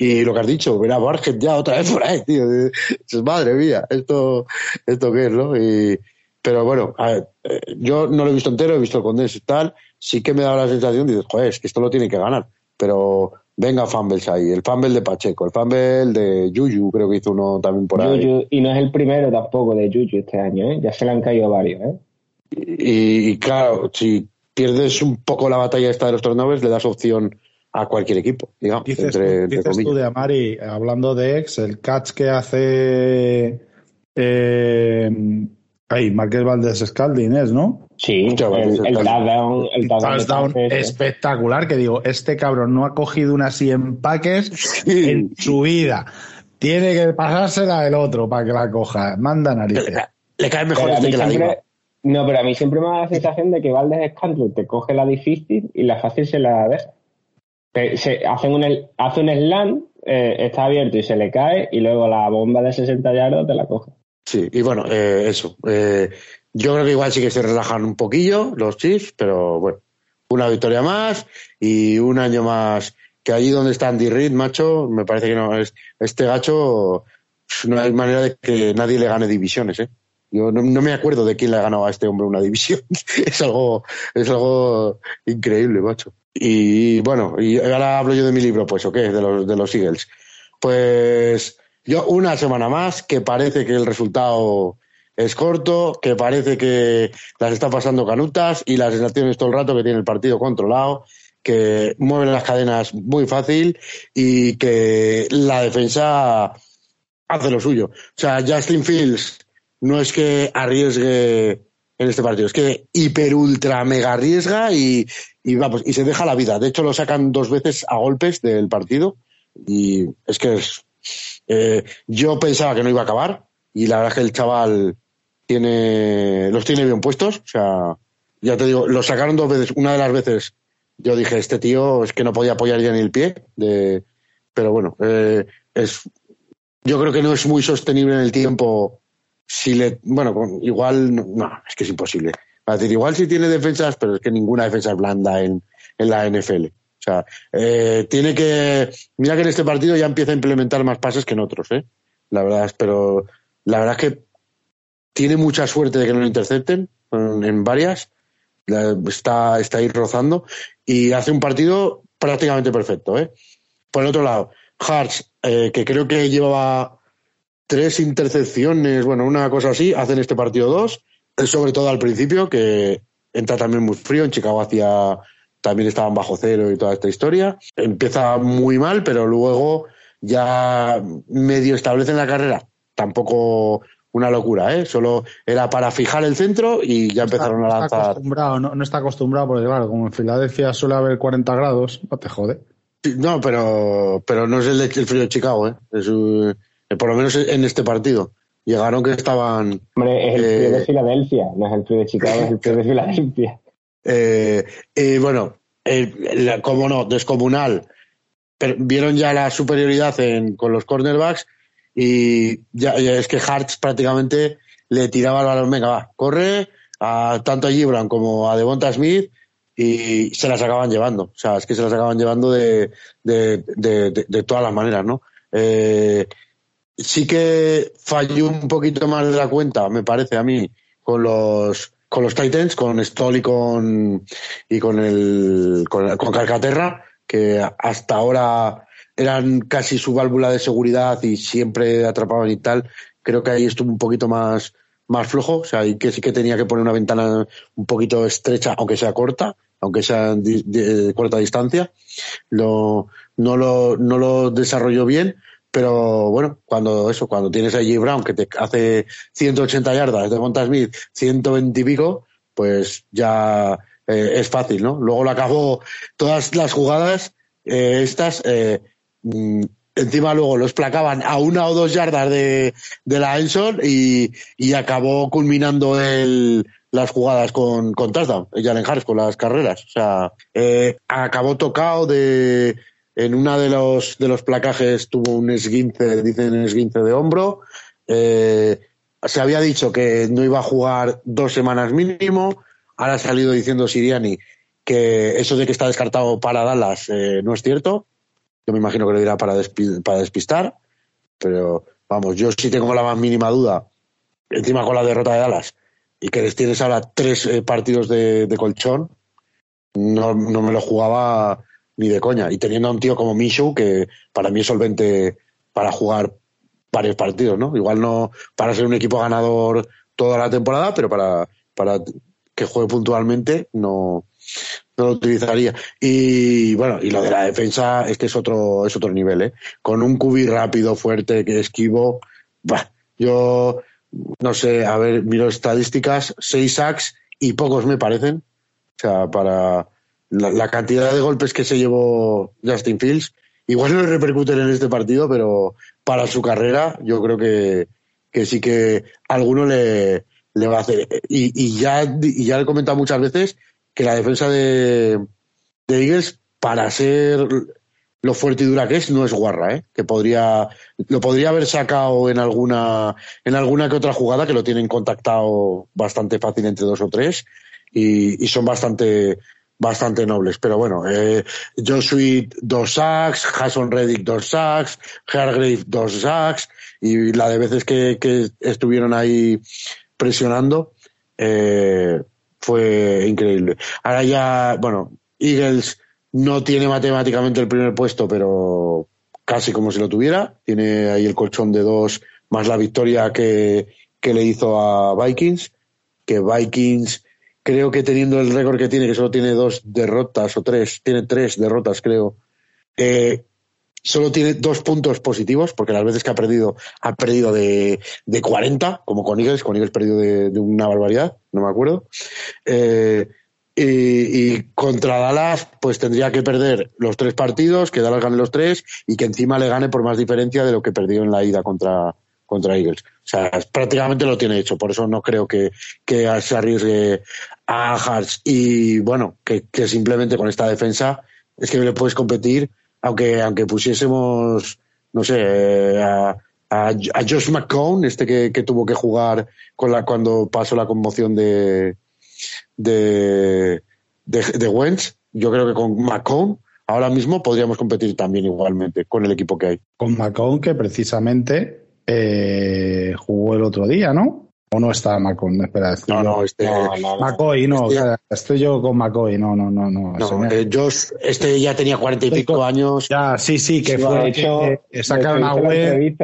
Y lo que has dicho, ver a Barget ya otra vez por ahí, tío. Madre mía, esto, esto qué es, ¿no? Y, pero bueno, eh, yo no lo he visto entero, he visto el condense y tal, sí que me da la sensación, dices, joder, es que esto lo tiene que ganar, pero venga fumbles ahí, el fumble de Pacheco, el fumble de Yuyu, creo que hizo uno también por ahí. Yuyu, y no es el primero tampoco de Yuyu este año, ¿eh? ya se le han caído varios. ¿eh? Y, y claro, si pierdes un poco la batalla esta de los turnovers, le das opción a cualquier equipo, digamos. Dices, entre, tú, entre dices tú de Amari, hablando de ex, el catch que hace eh, ay, Marqués Valdés Scalding es, ¿no? Sí, Muchas el, veces, el el touchdown, el touchdown, ¿eh? espectacular, que digo, este cabrón no ha cogido unas 100 paques Sí. en su vida. Tiene que pasársela el otro para que la coja. Manda Le, narices. le cae mejor este que la siempre- diva. No, pero a mí siempre me da la sensación de que Valdes Scantling te coge la difícil y la fácil se la deja. Se, hacen un, hace un slam, eh, está abierto y se le cae, y luego la bomba de 60 yardos te la coge. Sí, y bueno, eh, eso. eh, yo creo que igual sí que se relajan un poquillo los Chiefs, pero bueno, una victoria más y un año más. Que allí donde está Andy Reid, macho, me parece que no. es- Este gacho, no hay manera de que nadie le gane divisiones, ¿eh? Yo no, no me acuerdo de quién le ha ganado a este hombre una división. es algo, es algo increíble, macho. Y bueno, y ahora hablo yo de mi libro, pues, ¿o qué? De los, de los Eagles. Pues yo una semana más que parece que el resultado es corto, que parece que las está pasando canutas y la sensación es todo el rato que tiene el partido controlado, que mueven las cadenas muy fácil y que la defensa hace lo suyo. O sea, Justin Fields no es que arriesgue en este partido, es que hiper ultra mega arriesga y vamos, y se deja la vida. De hecho, lo sacan dos veces a golpes del partido y es que es, eh, yo pensaba que no iba a acabar y la verdad es que el chaval tiene los tiene bien puestos. O sea, ya te digo, lo sacaron dos veces. Una de las veces yo dije, este tío es que no podía apoyar ya ni el pie. De, pero bueno, eh, es, yo creo que no es muy sostenible en el tiempo. Si le, bueno, igual, no, es que es imposible. A decir, igual sí tiene defensas, pero es que ninguna defensa es blanda en, en la NFL. O sea, eh, tiene que. Mira que en este partido ya empieza a implementar más pases que en otros, ¿eh? La verdad pero la verdad es que tiene mucha suerte de que no lo intercepten en, varias. Está, está ahí rozando y hace un partido prácticamente perfecto, ¿eh? Por el otro lado, Hartz, eh, que creo que llevaba tres intercepciones, bueno, una cosa así, hacen este partido dos, sobre todo al principio, que entra también muy frío, en Chicago hacía también estaban bajo cero y toda esta historia. Empieza muy mal, pero luego ya medio establecen la carrera. Tampoco una locura, ¿eh? Solo era para fijar el centro y ya empezaron no a está lanzar. acostumbrado, no, no está acostumbrado, porque claro, como en Filadelfia suele haber 40 grados, no te jode. No, pero, pero no es el, de- el frío de Chicago, ¿eh? Es, eh, por lo menos en este partido. Llegaron que estaban Hombre, es el frío Eh, de Filadelfia, no es el frío de Chicago, es el frío de Filadelfia. Eh, y bueno, como no, descomunal. Pero vieron ya la superioridad en, con los cornerbacks y ya, es que Hartz prácticamente le tiraba el balón, venga, va, corre a tanto a Gibran como a Devonta Smith y se las acaban llevando. O sea, es que se las acaban llevando de- de todas las maneras, ¿no? Eh, sí que falló un poquito más de la cuenta, me parece a mí, con los con los Titans, con Stoll y con y con el con, con Calcaterra, que hasta ahora eran casi su válvula de seguridad y siempre atrapaban y tal. Creo que ahí estuvo un poquito más más flojo, o sea, y que sí que tenía que poner una ventana un poquito estrecha, aunque sea corta, aunque sea de, de corta distancia. Lo, no, lo, no lo desarrolló bien, pero bueno, cuando eso, cuando tienes a J. Brown que te hace 180 yardas, de Monta Smith 120 y pico, pues ya eh, es fácil, ¿no? Luego lo acabó todas las jugadas, eh, estas, eh, mm, encima luego los placaban a una o dos yardas de, de la Enson y, y acabó culminando el, las jugadas con, con touchdown, Jalen Harris, con las carreras. O sea, acabó tocado de, en una de los, de los placajes tuvo un esguince, dicen esguince de hombro. Eh, se había dicho que no iba a jugar dos semanas mínimo. Ahora ha salido diciendo Siriani que eso de que está descartado para Dallas eh, no es cierto. Yo me imagino que lo dirá para, para despistar. Pero vamos, yo sí tengo la más mínima duda, encima con la derrota de Dallas, y que les tienes ahora tres eh, partidos de, de colchón, no, no, me lo jugaba ni de coña. Y teniendo a un tío como Minshew, que para mí es solvente para jugar varios partidos, ¿no? Igual no para ser un equipo ganador toda la temporada, pero para, para que juegue puntualmente no, no lo utilizaría. Y bueno, y lo de la defensa es que es otro, es otro nivel, ¿eh? Con un cubi rápido, fuerte, que esquivo, bah, yo no sé, a ver, miro estadísticas, seis sacks y pocos me parecen. O sea, para la, cantidad de golpes que se llevó Justin Fields, igual no repercuten en este partido, pero para su carrera yo creo que, que sí que alguno le, le va a hacer. Y, y, ya, y ya he comentado muchas veces que la defensa de, de Eagles, para ser lo fuerte y dura que es, no es guarra, ¿eh? que podría, lo podría haber sacado en alguna, en alguna que otra jugada que lo tienen contactado bastante fácil entre dos o tres y son bastante, bastante nobles. Pero bueno, eh, Joe dos sacks, Jason Reddick dos sacks, Hargrave dos sacks y la de veces que, que estuvieron ahí presionando eh, fue increíble. Ahora ya, bueno, Eagles no tiene matemáticamente el primer puesto, pero casi como si lo tuviera. Tiene ahí el colchón de dos más la victoria que, que le hizo a Vikings, que Vikings creo que teniendo el récord que tiene, que solo tiene dos derrotas o tres, tiene tres derrotas creo, eh, solo tiene dos puntos positivos, porque las veces que ha perdido, ha perdido de, de 40, como con Eagles, con Eagles perdido de, una barbaridad, no me acuerdo. Eh, y, contra Dallas, pues tendría que perder los tres partidos, que Dallas gane los tres y que encima le gane por más diferencia de lo que perdió en la ida contra, contra Eagles. O sea, prácticamente lo tiene hecho, por eso no creo que, que se arriesgue a Hartz. Y bueno, que, simplemente con esta defensa es que le puedes competir, aunque, aunque pusiésemos, no sé, a, a, a Josh McCone, este que, que, tuvo que jugar con la, cuando pasó la conmoción de, de, de, de Wentz, yo creo que con Macon ahora mismo podríamos competir también igualmente con el equipo que hay. Con Macon que precisamente eh, jugó el otro día, ¿no? ¿O no está Macon? Espera, no, no, este, no, no, McCoy, no, este, o sea, estoy yo con McCoy, no, no, no. No, no eh, Josh, este ya tenía cuarenta y pico años. Ya, sí, sí, que fue de hecho, que sacaron a web.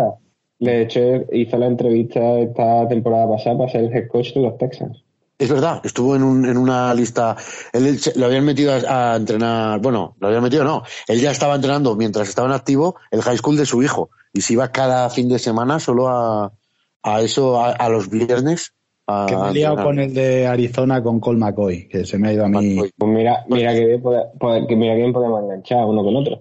De hecho, hizo la entrevista esta temporada pasada para ser el head coach de los Texans. Es verdad, estuvo en, un, en una lista. Él lo habían metido a, a, entrenar. Bueno, lo habían metido, no. Él ya estaba entrenando mientras estaba en activo el high school de su hijo. Y se iba cada fin de semana solo a, a eso, a, a los viernes. A, que me he liado con el de Arizona con Cole McCoy, que se me ha ido a mí. Pues mira, mira que bien, que mira bien podemos enganchar uno con otro.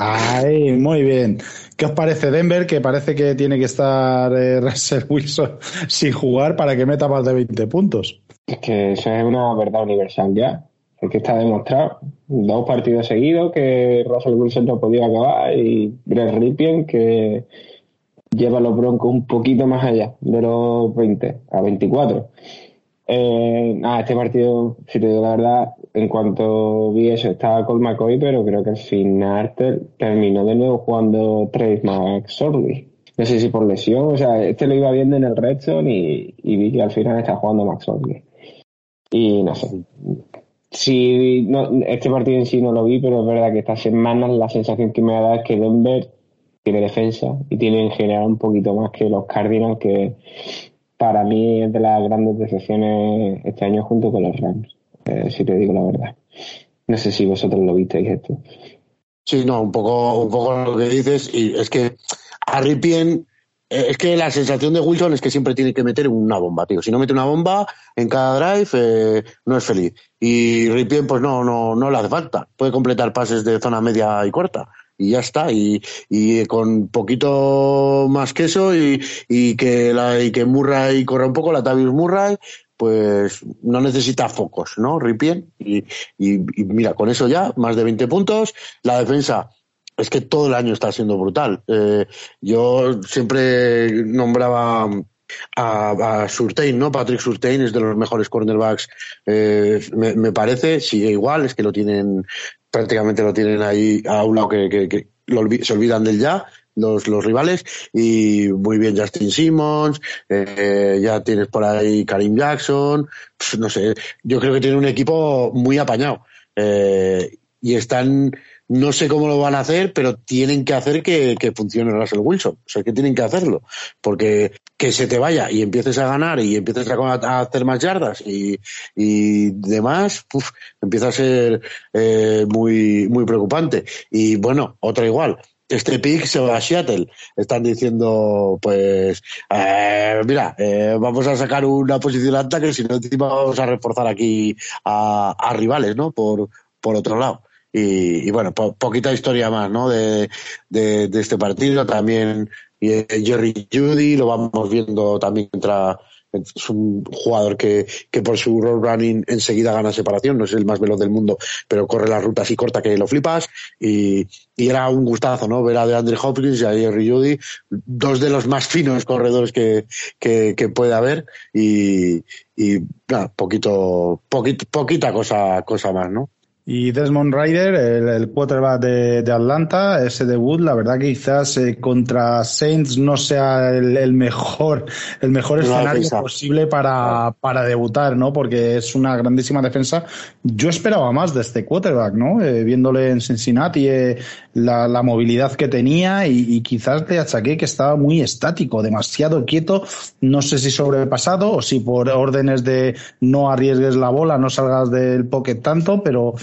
Ay, muy bien. ¿Qué os parece Denver? Que parece que tiene que estar eh, Russell Wilson sin jugar para que meta más de 20 puntos. Es que eso es una verdad universal ya. Es que está demostrado. Dos partidos seguidos que Russell Wilson no podía acabar y Greg Ripien que lleva los Broncos un poquito más allá de los 20 a 24. Eh, nada, este partido, si te digo la verdad, en cuanto vi eso, estaba con McCoy, pero creo que al final terminó de nuevo jugando Trace McSorley. No sé si por lesión, o sea, este lo iba viendo en el Redstone y, y vi que al final está jugando McSorley. Y no sé. Si no, este partido en sí no lo vi, pero es verdad que esta semana la sensación que me ha dado es que Denver tiene defensa y tiene en general un poquito más que los Cardinals, que para mí es de las grandes decepciones este año junto con los Rams eh, si te digo la verdad. No sé si vosotros lo visteis esto. Sí, no, un poco, un poco lo que dices, y es que a Ripien, eh, es que la sensación de Wilson es que siempre tiene que meter una bomba, tío. Si no mete una bomba en cada drive, eh, no es feliz. Y Ripien, pues no, no, no le hace falta. Puede completar pases de zona media y corta y ya está y, y con poquito más queso y, y que la y que Murray corra un poco la Tavius Murray pues no necesita focos, ¿no? Ripien. Y, y, y, mira, con eso ya, más de 20 puntos. La defensa, es que todo el año está siendo brutal. Eh, yo siempre nombraba a, a, Surtain, ¿no? Patrick Surtain es de los mejores cornerbacks, eh, me, me, parece. Sigue igual, es que lo tienen, prácticamente lo tienen ahí a un lado que, que, que lo, se olvidan del ya los, los rivales. Y muy bien Justin Simmons, eh, ya tienes por ahí Karim Jackson, no sé, yo creo que tiene un equipo muy apañado. Eh, y están no sé cómo lo van a hacer, pero tienen que hacer que, funcione Russell Wilson. O sea, que tienen que hacerlo. Porque que se te vaya y empieces a ganar y empieces a, hacer más yardas y, y demás, empieza a ser eh, muy, muy preocupante. Y bueno, otra igual este pick se va a Seattle. Están diciendo, pues, eh, mira, eh, vamos a sacar una posición alta que si no encima vamos a reforzar aquí a, a rivales, ¿no? Por, por otro lado. Y, bueno, poquita historia más, ¿no? De, de, este partido. También eh, Jerry Judy, lo vamos viendo también entra es un jugador que, que por su road running enseguida gana separación, no es el más veloz del mundo, pero corre las rutas y corta que lo flipas. Y, y era un gustazo, ¿no? Ver a DeAndre Hopkins y a Jerry Judy, dos de los más finos corredores que, que, que puede haber. Y, y poquito, poquito, poquita cosa, cosa más, ¿no? Y Desmond Ryder, el, quarterback de, Atlanta, ese debut, la verdad que quizás eh, contra Saints no sea el, mejor, el mejor escenario posible para, para debutar, ¿no? Porque es una grandísima defensa. Yo esperaba más de este quarterback, ¿no? Eh, viéndole en Cincinnati eh, la, la, movilidad que tenía y, y, quizás le achaqué que estaba muy estático, demasiado quieto, no sé si sobrepasado o si por órdenes de no arriesgues la bola, no salgas del pocket tanto, pero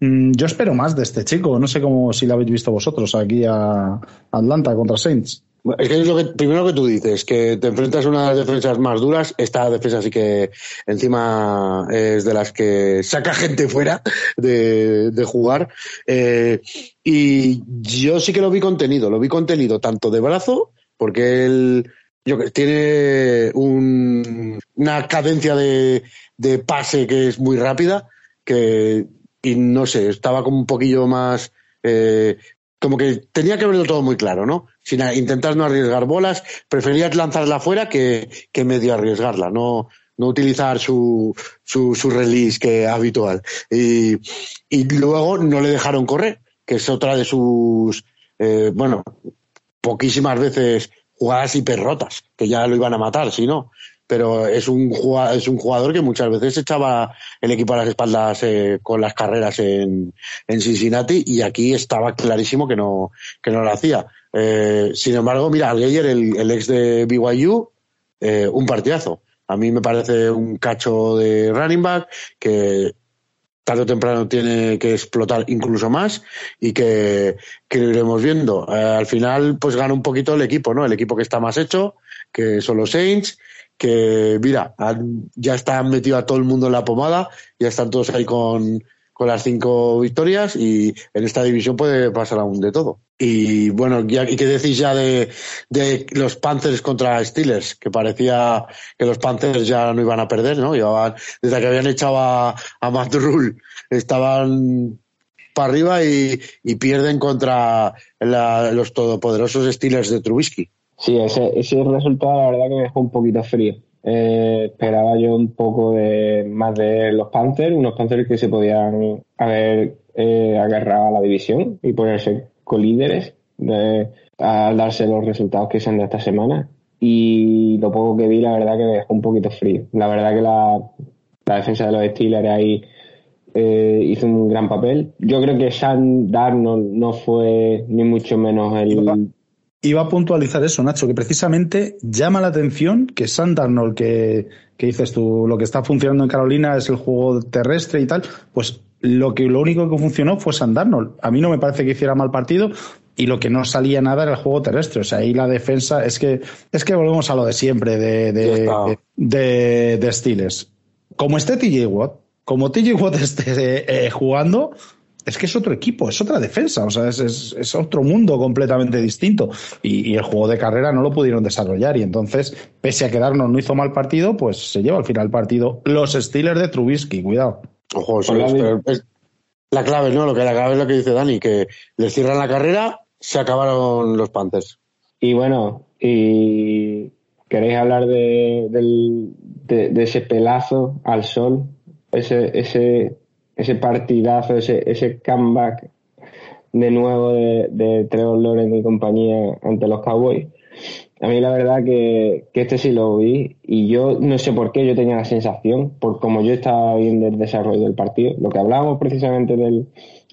yo espero más de este chico. No sé cómo si lo habéis visto vosotros aquí a Atlanta contra Saints. Es que es lo que primero que tú dices, que te enfrentas a una de las defensas más duras. Esta defensa sí que encima es de las que saca gente fuera de, jugar. Eh, y yo sí que lo vi contenido, lo vi contenido tanto de brazo, porque él tiene una cadencia de, de pase que es muy rápida, que y no sé, estaba como un poquillo más, eh, como que tenía que verlo todo muy claro, ¿no? Sin intentar no arriesgar bolas, prefería lanzarla afuera que, que medio arriesgarla, no, no utilizar su, su, su release que habitual. Y, y luego no le dejaron correr, que es otra de sus, eh, bueno, poquísimas veces jugadas hiperrotas, que ya lo iban a matar, si no pero es un jugador, es un jugador que muchas veces echaba el equipo a las espaldas eh, con las carreras en, en, Cincinnati y aquí estaba clarísimo que no, que no lo hacía. Eh, sin embargo, mira, al Geyer, el, el, ex de BYU, eh, un partidazo. A mí me parece un cacho de running back que tarde o temprano tiene que explotar incluso más y que, que lo iremos viendo. Eh, al final, pues gana un poquito el equipo, ¿no? El equipo que está más hecho, que son los Saints, que, mira, ya están metido a todo el mundo en la pomada, ya están todos ahí con, con las cinco victorias y en esta división puede pasar aún de todo. Y bueno, ¿y qué decís ya de, de los Panthers contra Steelers? Que parecía que los Panthers ya no iban a perder, ¿no? Llevaban, desde que habían echado a, a Matt Rule, estaban para arriba y, pierden contra los todopoderosos Steelers de Trubisky. Sí, ese, ese resultado la verdad que me dejó un poquito frío. Eh, esperaba yo un poco de más de los Panthers, unos Panthers que se podían haber eh, agarrado a la división y ponerse colíderes de, al darse los resultados que sean de esta semana. Y lo poco que vi, la verdad que me dejó un poquito frío. La verdad que la, la defensa de los Steelers ahí eh, hizo un gran papel. Yo creo que Sam Darnold no fue ni mucho menos el Iba a puntualizar eso, Nacho, que precisamente llama la atención que Sam Darnold, que, que dices tú, lo que está funcionando en Carolina es el juego terrestre y tal, pues lo que lo único que funcionó fue Sam Darnold. A mí no me parece que hiciera mal partido y lo que no salía nada era el juego terrestre. O sea, ahí la defensa es que es que volvemos a lo de siempre de de, de, de. Como esté TJ Watt, como TJ Watt esté eh, jugando, es que es otro equipo, es otra defensa, o sea, es, es, otro mundo completamente distinto. Y, el juego de carrera no lo pudieron desarrollar. Y entonces, pese a quedarnos no hizo mal partido, pues se lleva al final el partido los Steelers de Trubisky, cuidado. Ojo, es la clave, ¿no? Lo que la clave es lo que dice Dani, que le cierran la carrera, se acabaron los Panthers. Y bueno, y queréis hablar de, de, de ese pelazo al sol, ese, ese ese partidazo, ese, ese comeback de nuevo de, de Trevor Lawrence y compañía ante los Cowboys. A mí la verdad que, que, este sí lo vi y yo no sé por qué yo tenía la sensación, por como yo estaba viendo el desarrollo del partido, lo que hablábamos precisamente del,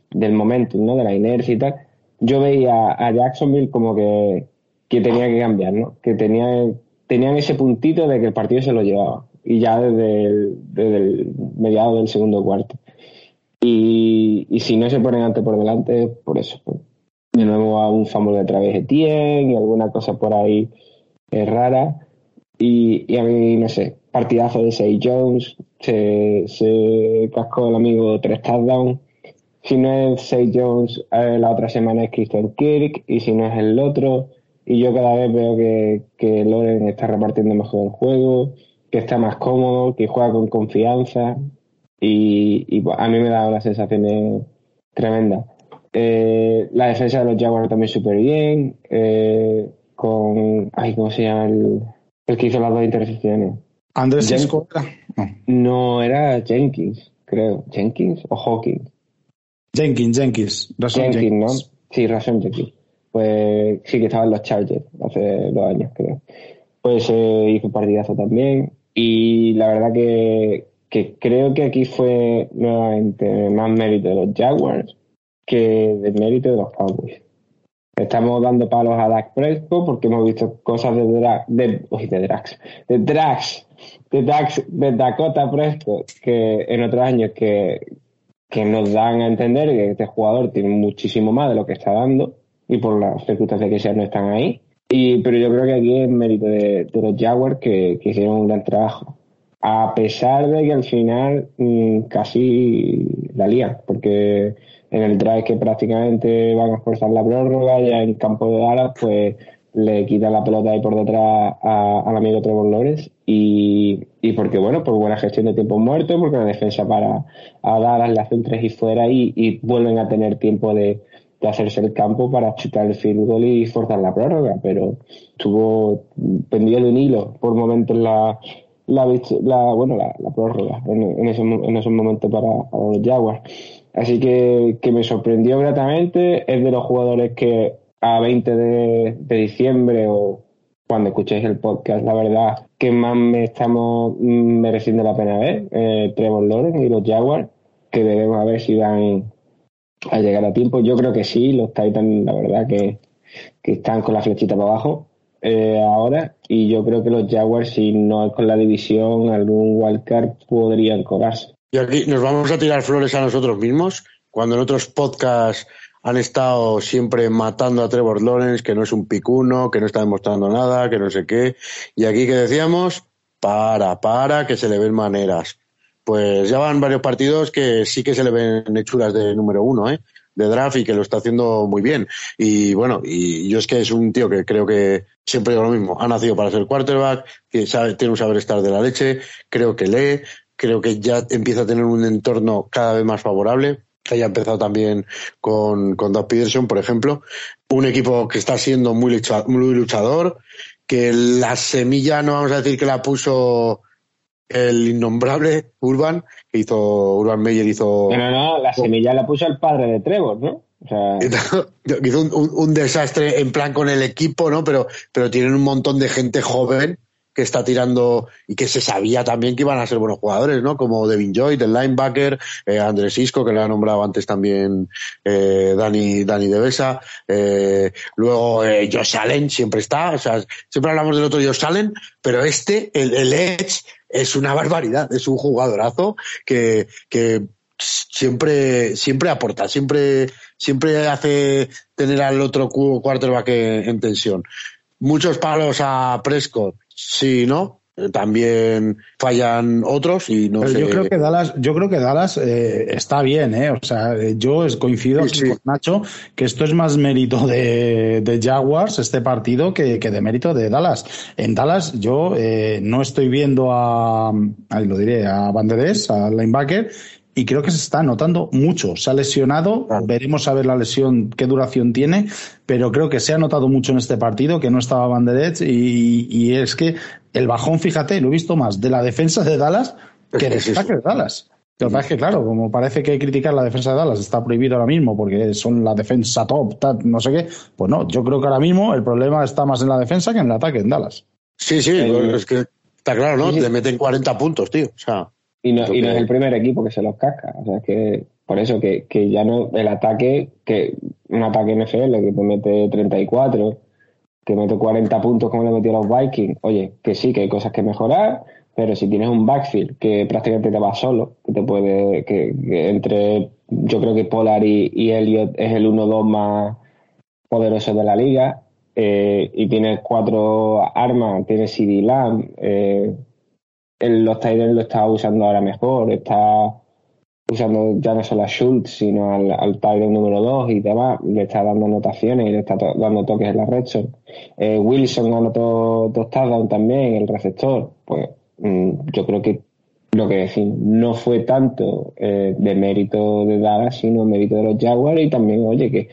del momento, ¿no? de la inercia y tal, yo veía a Jacksonville como que, que tenía que cambiar, ¿no? que tenía, tenían ese puntito de que el partido se lo llevaba y ya desde desde el mediado del segundo cuarto. Y, y si no se ponen ante por delante, por eso. De nuevo a un famoso de través de Tien y alguna cosa por ahí eh, rara. Y, y, a mí, no sé, partidazo de Say Jones, se, se cascó el amigo tres touchdowns. Si no es Say Jones, eh, la otra semana es Christian Kirk, y si no es el otro. Y yo cada vez veo que, que Loren está repartiendo mejor el juego, que está más cómodo, que juega con confianza. Y, y a mí me da una sensación tremenda. Eh, la defensa de los Jaguars también súper bien. Eh, con. Ay, ¿cómo se llama el, el que hizo las dos intercepciones? Andrés Cisco No. era Jenkins, creo. ¿Jenkins o Hawkins? Jenkins, Jenkins. Jenkins, Jenkins, ¿no? Sí, razón Jenkins. Pues sí que estaban los Chargers hace dos años, creo. Pues eh, hizo partidazo también. Y la verdad que, que creo que aquí fue nuevamente más mérito de los Jaguars que del mérito de los Cowboys. Estamos dando palos a Dak Prescott porque hemos visto cosas de, Dra de, uy, de Drax, de Drax, de Drax, de Dakota Prescott, que en otros años que, que nos dan a entender que este jugador tiene muchísimo más de lo que está dando y por las circunstancias que sean no están ahí. Y, pero yo creo que aquí es mérito de, de los Jaguars que, que, hicieron un gran trabajo. A pesar de que al final mmm, casi la lían, porque en el drive que prácticamente van a forzar la prórroga, ya en campo de Dallas, pues le quita la pelota ahí por detrás al amigo Trevor Lawrence y, y porque bueno, por buena gestión de tiempo muerto, porque la defensa para a Dallas le hace un 3 y fuera y, y vuelven a tener tiempo de, de, hacerse el campo para chutar el field goal y forzar la prórroga, pero estuvo pendido de un hilo por momentos la, la, la bueno, la, prórroga en, ese, en esos momentos para, los Jaguars. Así que, que me sorprendió gratamente. Es de los jugadores que a 20 de, de diciembre o cuando escuchéis el podcast, la verdad, que más me estamos mereciendo la pena ver, eh, Trevor Lawrence y los Jaguars, que debemos a ver si van a llegar a tiempo. Yo creo que sí, los Titans, la verdad, que, que están con la flechita para abajo eh, ahora, y yo creo que los Jaguars, si no es con la división, algún wildcard podrían cobrarse. Y aquí nos vamos a tirar flores a nosotros mismos, cuando en otros podcasts han estado siempre matando a Trevor Lawrence, que no es un picuno, que no está demostrando nada, que no sé qué. Y aquí que decíamos, para, para, que se le ven maneras. Pues ya van varios partidos que sí que se le ven hechuras de número uno, ¿eh? De draft y que lo está haciendo muy bien. Y bueno, y yo es que es un tío que creo que siempre digo lo mismo, ha nacido para ser quarterback, que sabe, tiene un saber estar de la leche, creo que lee, creo que ya empieza a tener un entorno cada vez más favorable que haya empezado también con, con Doug Peterson, por ejemplo. Un equipo que está siendo muy, muy luchador, que la semilla, no vamos a decir que la puso el innombrable Urban, que hizo Urban Meyer, hizo... No, no, no, la semilla la puso el padre de Trevor, ¿no? O sea... hizo un, un, un, desastre en plan con el equipo, ¿no? Pero, pero tienen un montón de gente joven que está tirando y que se sabía también que iban a ser buenos jugadores, ¿no? Como Devin Joy, el linebacker, eh, Andrés Isco, que le ha nombrado antes también eh, Dani, Dani Devesa, eh, luego eh, Josh Allen siempre está, o sea, siempre hablamos del otro Josh Allen, pero este, el, el Edge, es una barbaridad, es un jugadorazo que, que siempre, siempre aporta, siempre, siempre hace tener al otro quarterback en, en tensión. Muchos palos a Prescott, Sí, ¿no? Eh, también fallan otros y no Pero sé. Yo creo que Dallas, yo creo que Dallas eh, está bien, ¿eh? O sea, yo coincido sí, sí. con Nacho que esto es más mérito de, de Jaguars, este partido, que, que, de mérito de Dallas. En Dallas yo eh, no estoy viendo a, a, lo diré, a Banderes, al linebacker, y creo que se está notando mucho. Se ha lesionado, claro. veremos a ver la lesión, qué duración tiene, pero creo que se ha notado mucho en este partido, que no estaba Banderets, y, y, es que el bajón, fíjate, lo he visto más de la defensa de Dallas que del ataque de Dallas. Lo que pasa es que, claro, como parece que criticar la defensa de Dallas está prohibido ahora mismo porque son la defensa top, no sé qué, pues no, yo creo que ahora mismo el problema está más en la defensa que en el ataque en Dallas. Sí, sí, pues es que está claro, ¿no? Le meten 40 puntos, tío. O sea, y no, y no es el primer equipo que se los casca. O sea, es que por eso que, que ya no, el ataque, que un ataque NFL que te mete 34, que mete 40 puntos como le metió a los Vikings, oye, que sí, que hay cosas que mejorar, pero si tienes un backfield que prácticamente te va solo, que te puede, que, entre, yo creo que Polar y, Elliot es el 1-2 más poderoso de la liga, eh, y tienes cuatro armas, tienes CD Lamb, eh, los Titans lo está usando ahora mejor, está usando ya no solo a Schultz, sino al, al número 2 y demás, le está dando anotaciones y le está dando toques en la red eh, Wilson anotó dos touchdowns también, el receptor, pues Mm, yo creo que lo que decir, no fue tanto eh, de mérito de Dallas, sino mérito de los Jaguars y también, oye, que,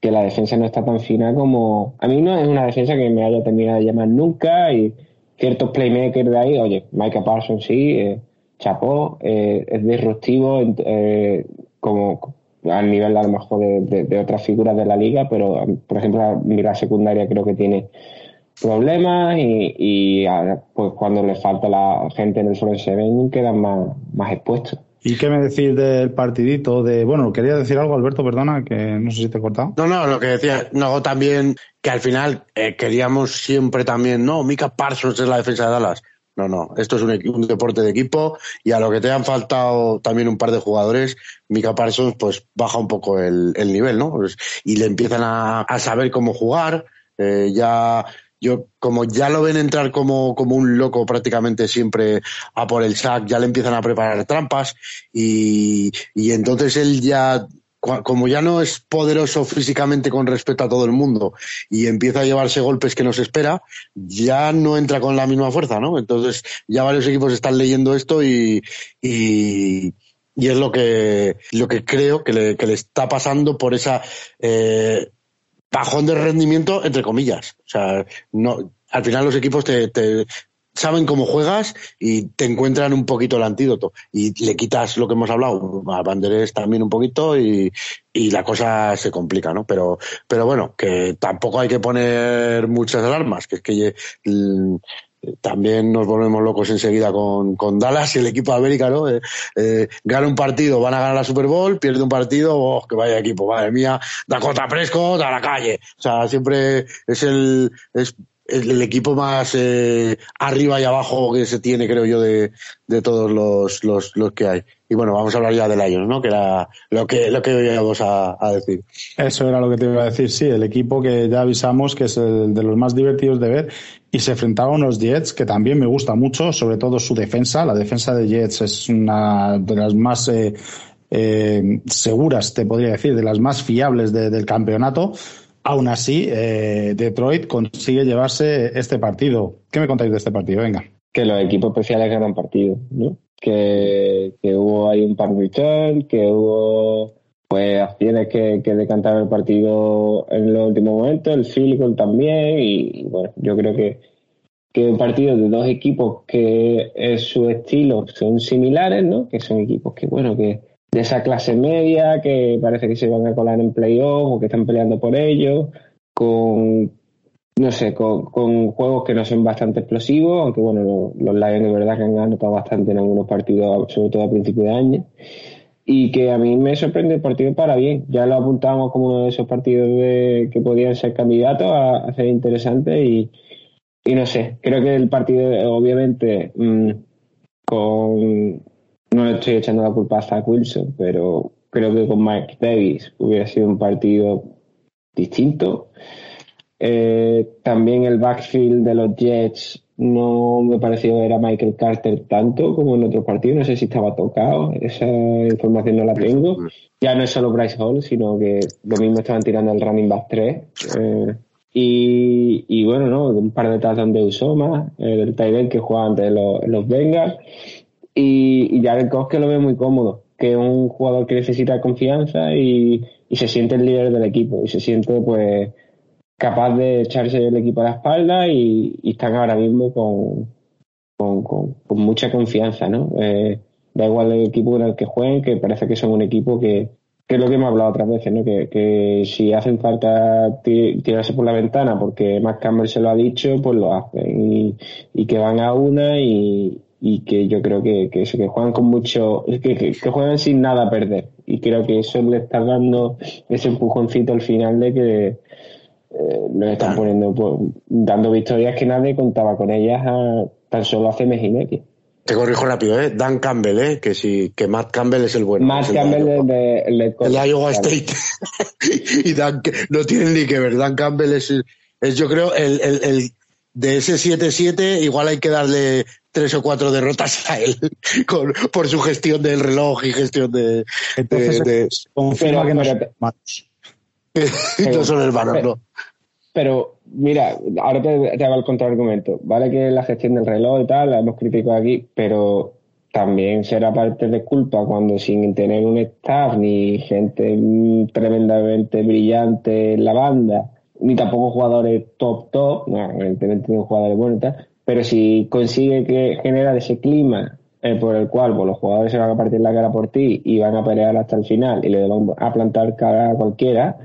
que la defensa no está tan fina como... A mí no es una defensa que me haya terminado de llamar nunca y ciertos playmakers de ahí, oye, Micah Parsons sí, eh, chapó, eh, es disruptivo eh, como al nivel a lo mejor de, de, otras figuras de la liga, pero por ejemplo la secundaria creo que tiene problemas y, y pues cuando le falta la gente en el front seven quedan más, más expuestos. ¿Y qué me decís del partidito? De Bueno, quería decir algo, Alberto, perdona, que no sé si te he cortado. No, no, lo que decía, no, también que al final eh, queríamos siempre también, no, Mika Parsons es la defensa de Dallas. No, no, esto es un, deporte de equipo y a lo que te han faltado también un par de jugadores, Mika Parsons pues baja un poco el, el nivel, ¿no? Pues, y le empiezan a, a saber cómo jugar, eh, ya yo como ya lo ven entrar como, como un loco prácticamente siempre a por el sack, ya le empiezan a preparar trampas y, y entonces él ya como ya no es poderoso físicamente con respecto a todo el mundo y empieza a llevarse golpes que no se espera, ya no entra con la misma fuerza, ¿no? Entonces ya varios equipos están leyendo esto y, y, es lo que, lo que creo que le, que le está pasando por esa eh, bajón de rendimiento, entre comillas. O sea, no, al final los equipos te saben cómo juegas y te encuentran un poquito el antídoto. Y le quitas lo que hemos hablado a Banderés también un poquito y, y la cosa se complica, ¿no? Pero, pero bueno, que tampoco hay que poner muchas alarmas, que es que también nos volvemos locos enseguida con, con Dallas y el equipo de América, ¿no? Eh, eh, gana un partido, van a ganar la Super Bowl, pierde un partido, oh, que vaya equipo, madre mía, Dakota Prescott a la calle. O sea, siempre es el, es el, equipo más eh, arriba y abajo que se tiene, creo yo, de, de todos los, los, los que hay. Y bueno, vamos a hablar ya del Lions, ¿no? Que era lo que, lo que íbamos a, a, decir. Eso era lo que te iba a decir, sí. El equipo que ya avisamos que es el de los más divertidos de ver y se enfrentaba a unos Jets que también me gusta mucho, sobre todo su defensa. La defensa de Jets es una de las más eh, eh, seguras, te podría decir, de las más fiables de, del campeonato. Aún así, eh, Detroit consigue llevarse este partido. ¿Qué me contáis de este partido? Venga. Que los equipos especiales ganan partido, ¿no? Que, que hubo ahí un par return, que hubo pues acciones que, que decantaron el partido en los últimos momentos, el field también, y, bueno, yo creo que, que un partido de dos equipos que en su estilo son similares, ¿no? Que son equipos que, bueno, que de esa clase media, que parece que se van a colar en playoff o que están peleando por ello, con, no sé, con, juegos que no son bastante explosivos, aunque bueno, los, los Lions de verdad que han ganado bastante en algunos partidos, sobre todo a principios de año y que a mí me sorprende el partido para bien. Ya lo apuntamos como uno de esos partidos de, que podían ser candidatos a, ser interesantes y, y, no sé, creo que el partido obviamente mm, con no le estoy echando la culpa a Zach Wilson, pero creo que con Mike Davis hubiera sido un partido distinto. Eh, también el backfield de los Jets no me pareció ver a Michael Carter tanto como en otros partidos. No sé si estaba tocado, esa información no la tengo. Ya no es solo Bryce Hall, sino que lo mismo estaban tirando el running back 3. Eh, y, y, bueno, ¿no? un par de touchdowns de Usoma, eh, el Tyler que juega ante los, los Bengals. Y, y Jared Goff que lo ve muy cómodo, que es un jugador que necesita confianza y, y se siente el líder del equipo y se siente pues capaz de echarse el equipo a la espalda y, están ahora mismo con, con, mucha confianza, ¿no? Eh, Da igual el equipo en el que jueguen, que parece que son un equipo que, que es lo que hemos hablado otras veces, ¿no? Que, que si hacen falta tirarse por la ventana porque Matt Campbell se lo ha dicho, pues lo hacen. Y, y que van a una y, y que yo creo que, que eso, que juegan con mucho, que, que, que, juegan sin nada a perder. Y creo que eso le está dando ese empujoncito al final de que eh, nos están poniendo, pues, dando victorias que nadie contaba con ellas a, tan solo hace mes y medio. Te corrijo rápido, ¿eh? Dan Campbell, ¿eh? Que sí, que Matt Campbell es el bueno. Matt el Campbell de, es de, el de el de Iowa State. y Dan, no tienen ni que ver. Dan Campbell es, es yo creo, el, el, el de ese 7-7, igual hay que darle tres o cuatro derrotas a él con, por su gestión del reloj y gestión de. Entonces, de, de confirma que no son hermanos. no son hermanos, pero, no. Pero, mira, ahora te, te hago el contraargumento. Vale que la gestión del reloj y tal, la hemos criticado aquí, pero también será parte de culpa cuando sin tener un staff ni gente tremendamente brillante en la banda, ni tampoco jugadores top top, no, evidentemente tienen jugadores buenos y tal, pero si consigue que generar ese clima eh, por el cual pues, los jugadores se van a partir la cara por ti y van a pelear hasta el final y le van a plantar cara a cualquiera,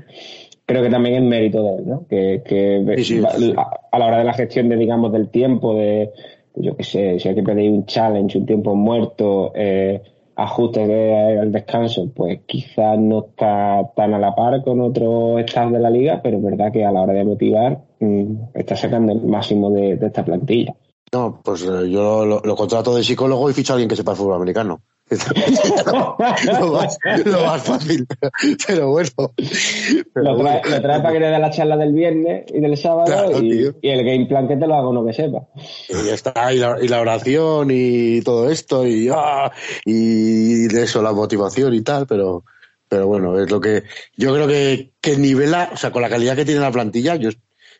creo que también es mérito de él, ¿no? Que, que Sí, sí, sí. a, a la hora de la gestión de, digamos, del tiempo, de, yo qué sé, si hay que pedir un challenge, un tiempo muerto, eh, ajustes de, al descanso, pues quizás no está tan a la par con otros estados de la liga, pero es verdad que a la hora de motivar mm, está sacando el máximo de, de esta plantilla. No, pues eh, yo lo, lo, contrato de psicólogo y ficho a alguien que sepa el fútbol americano. Lo, más, lo, más, fácil, pero bueno. Pero lo, trae, bueno. lo trae para que le dé la charla del viernes y del sábado claro, y, y, el game plan que te lo haga uno que sepa. Y ya está, y la, y la oración y todo esto, y, ah, y de eso, la motivación y tal, pero, pero bueno, es lo que yo creo que, que nivela, o sea, con la calidad que tiene la plantilla, yo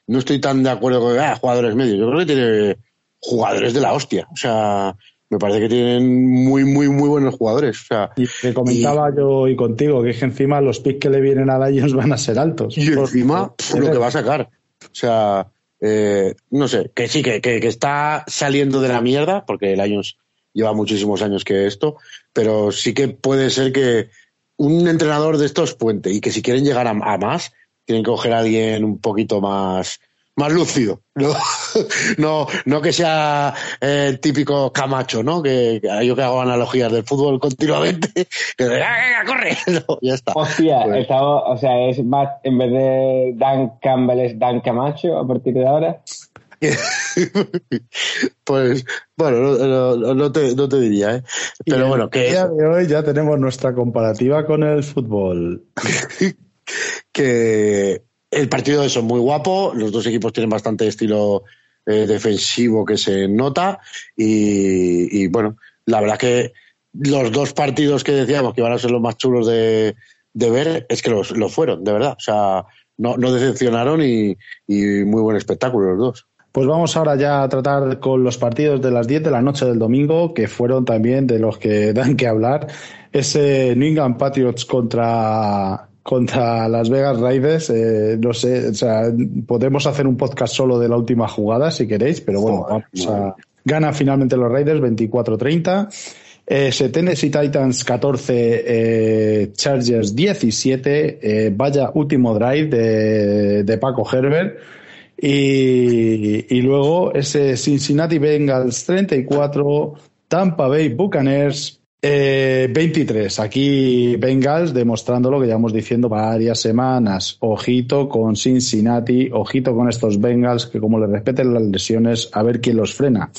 no estoy tan de acuerdo con ah, jugadores medios, yo creo que tiene jugadores de la hostia, o sea, me parece que tienen muy, muy, muy buenos jugadores. O sea, y te comentaba y, yo y contigo que es que encima los picks que le vienen a Lions van a ser altos. Y encima lo que va a sacar. O sea, eh, no sé, que sí, que, que, que, está saliendo de la mierda, porque Lions lleva muchísimos años que esto, pero sí que puede ser que un entrenador de estos puente y que si quieren llegar a, a más, tienen que coger a alguien un poquito más más lúcido, no, no, no que sea el eh, típico Camacho, ¿no? Que, que, yo que hago analogías del fútbol continuamente, que ¡Ah, corre, no, ya está. Hostia, pues. estaba, o sea, es más, en vez de Dan Campbell es Dan Camacho a partir de ahora. pues bueno, no, no, no, te, no te diría, ¿eh? Pero y bueno, que. El día de hoy ya tenemos nuestra comparativa con el fútbol. que el partido es muy guapo, los dos equipos tienen bastante estilo eh, defensivo que se nota y, bueno, la verdad que los dos partidos que decíamos que iban a ser los más chulos de, de ver es que los, lo fueron, de verdad. O sea, no, no decepcionaron y, y, muy buen espectáculo los dos. Pues vamos ahora ya a tratar con los partidos de las 10 de la noche del domingo, que fueron también de los que dan que hablar. Ese New England Patriots contra contra Las Vegas Raiders, eh, no sé, o sea, podemos hacer un podcast solo de la última jugada si queréis, pero bueno, vamos a, gana finalmente los Raiders 24-30. Eh, Tennessee Titans 14, eh, Chargers 17, eh, vaya último drive de, de Paco Herbert. Y, y, luego ese Cincinnati Bengals 34, Tampa Bay Buccaneers eh, 23. Aquí Bengals demostrando lo que llevamos diciendo varias semanas. Ojito con Cincinnati, ojito con estos Bengals que como les respeten las lesiones, a ver quién los frena.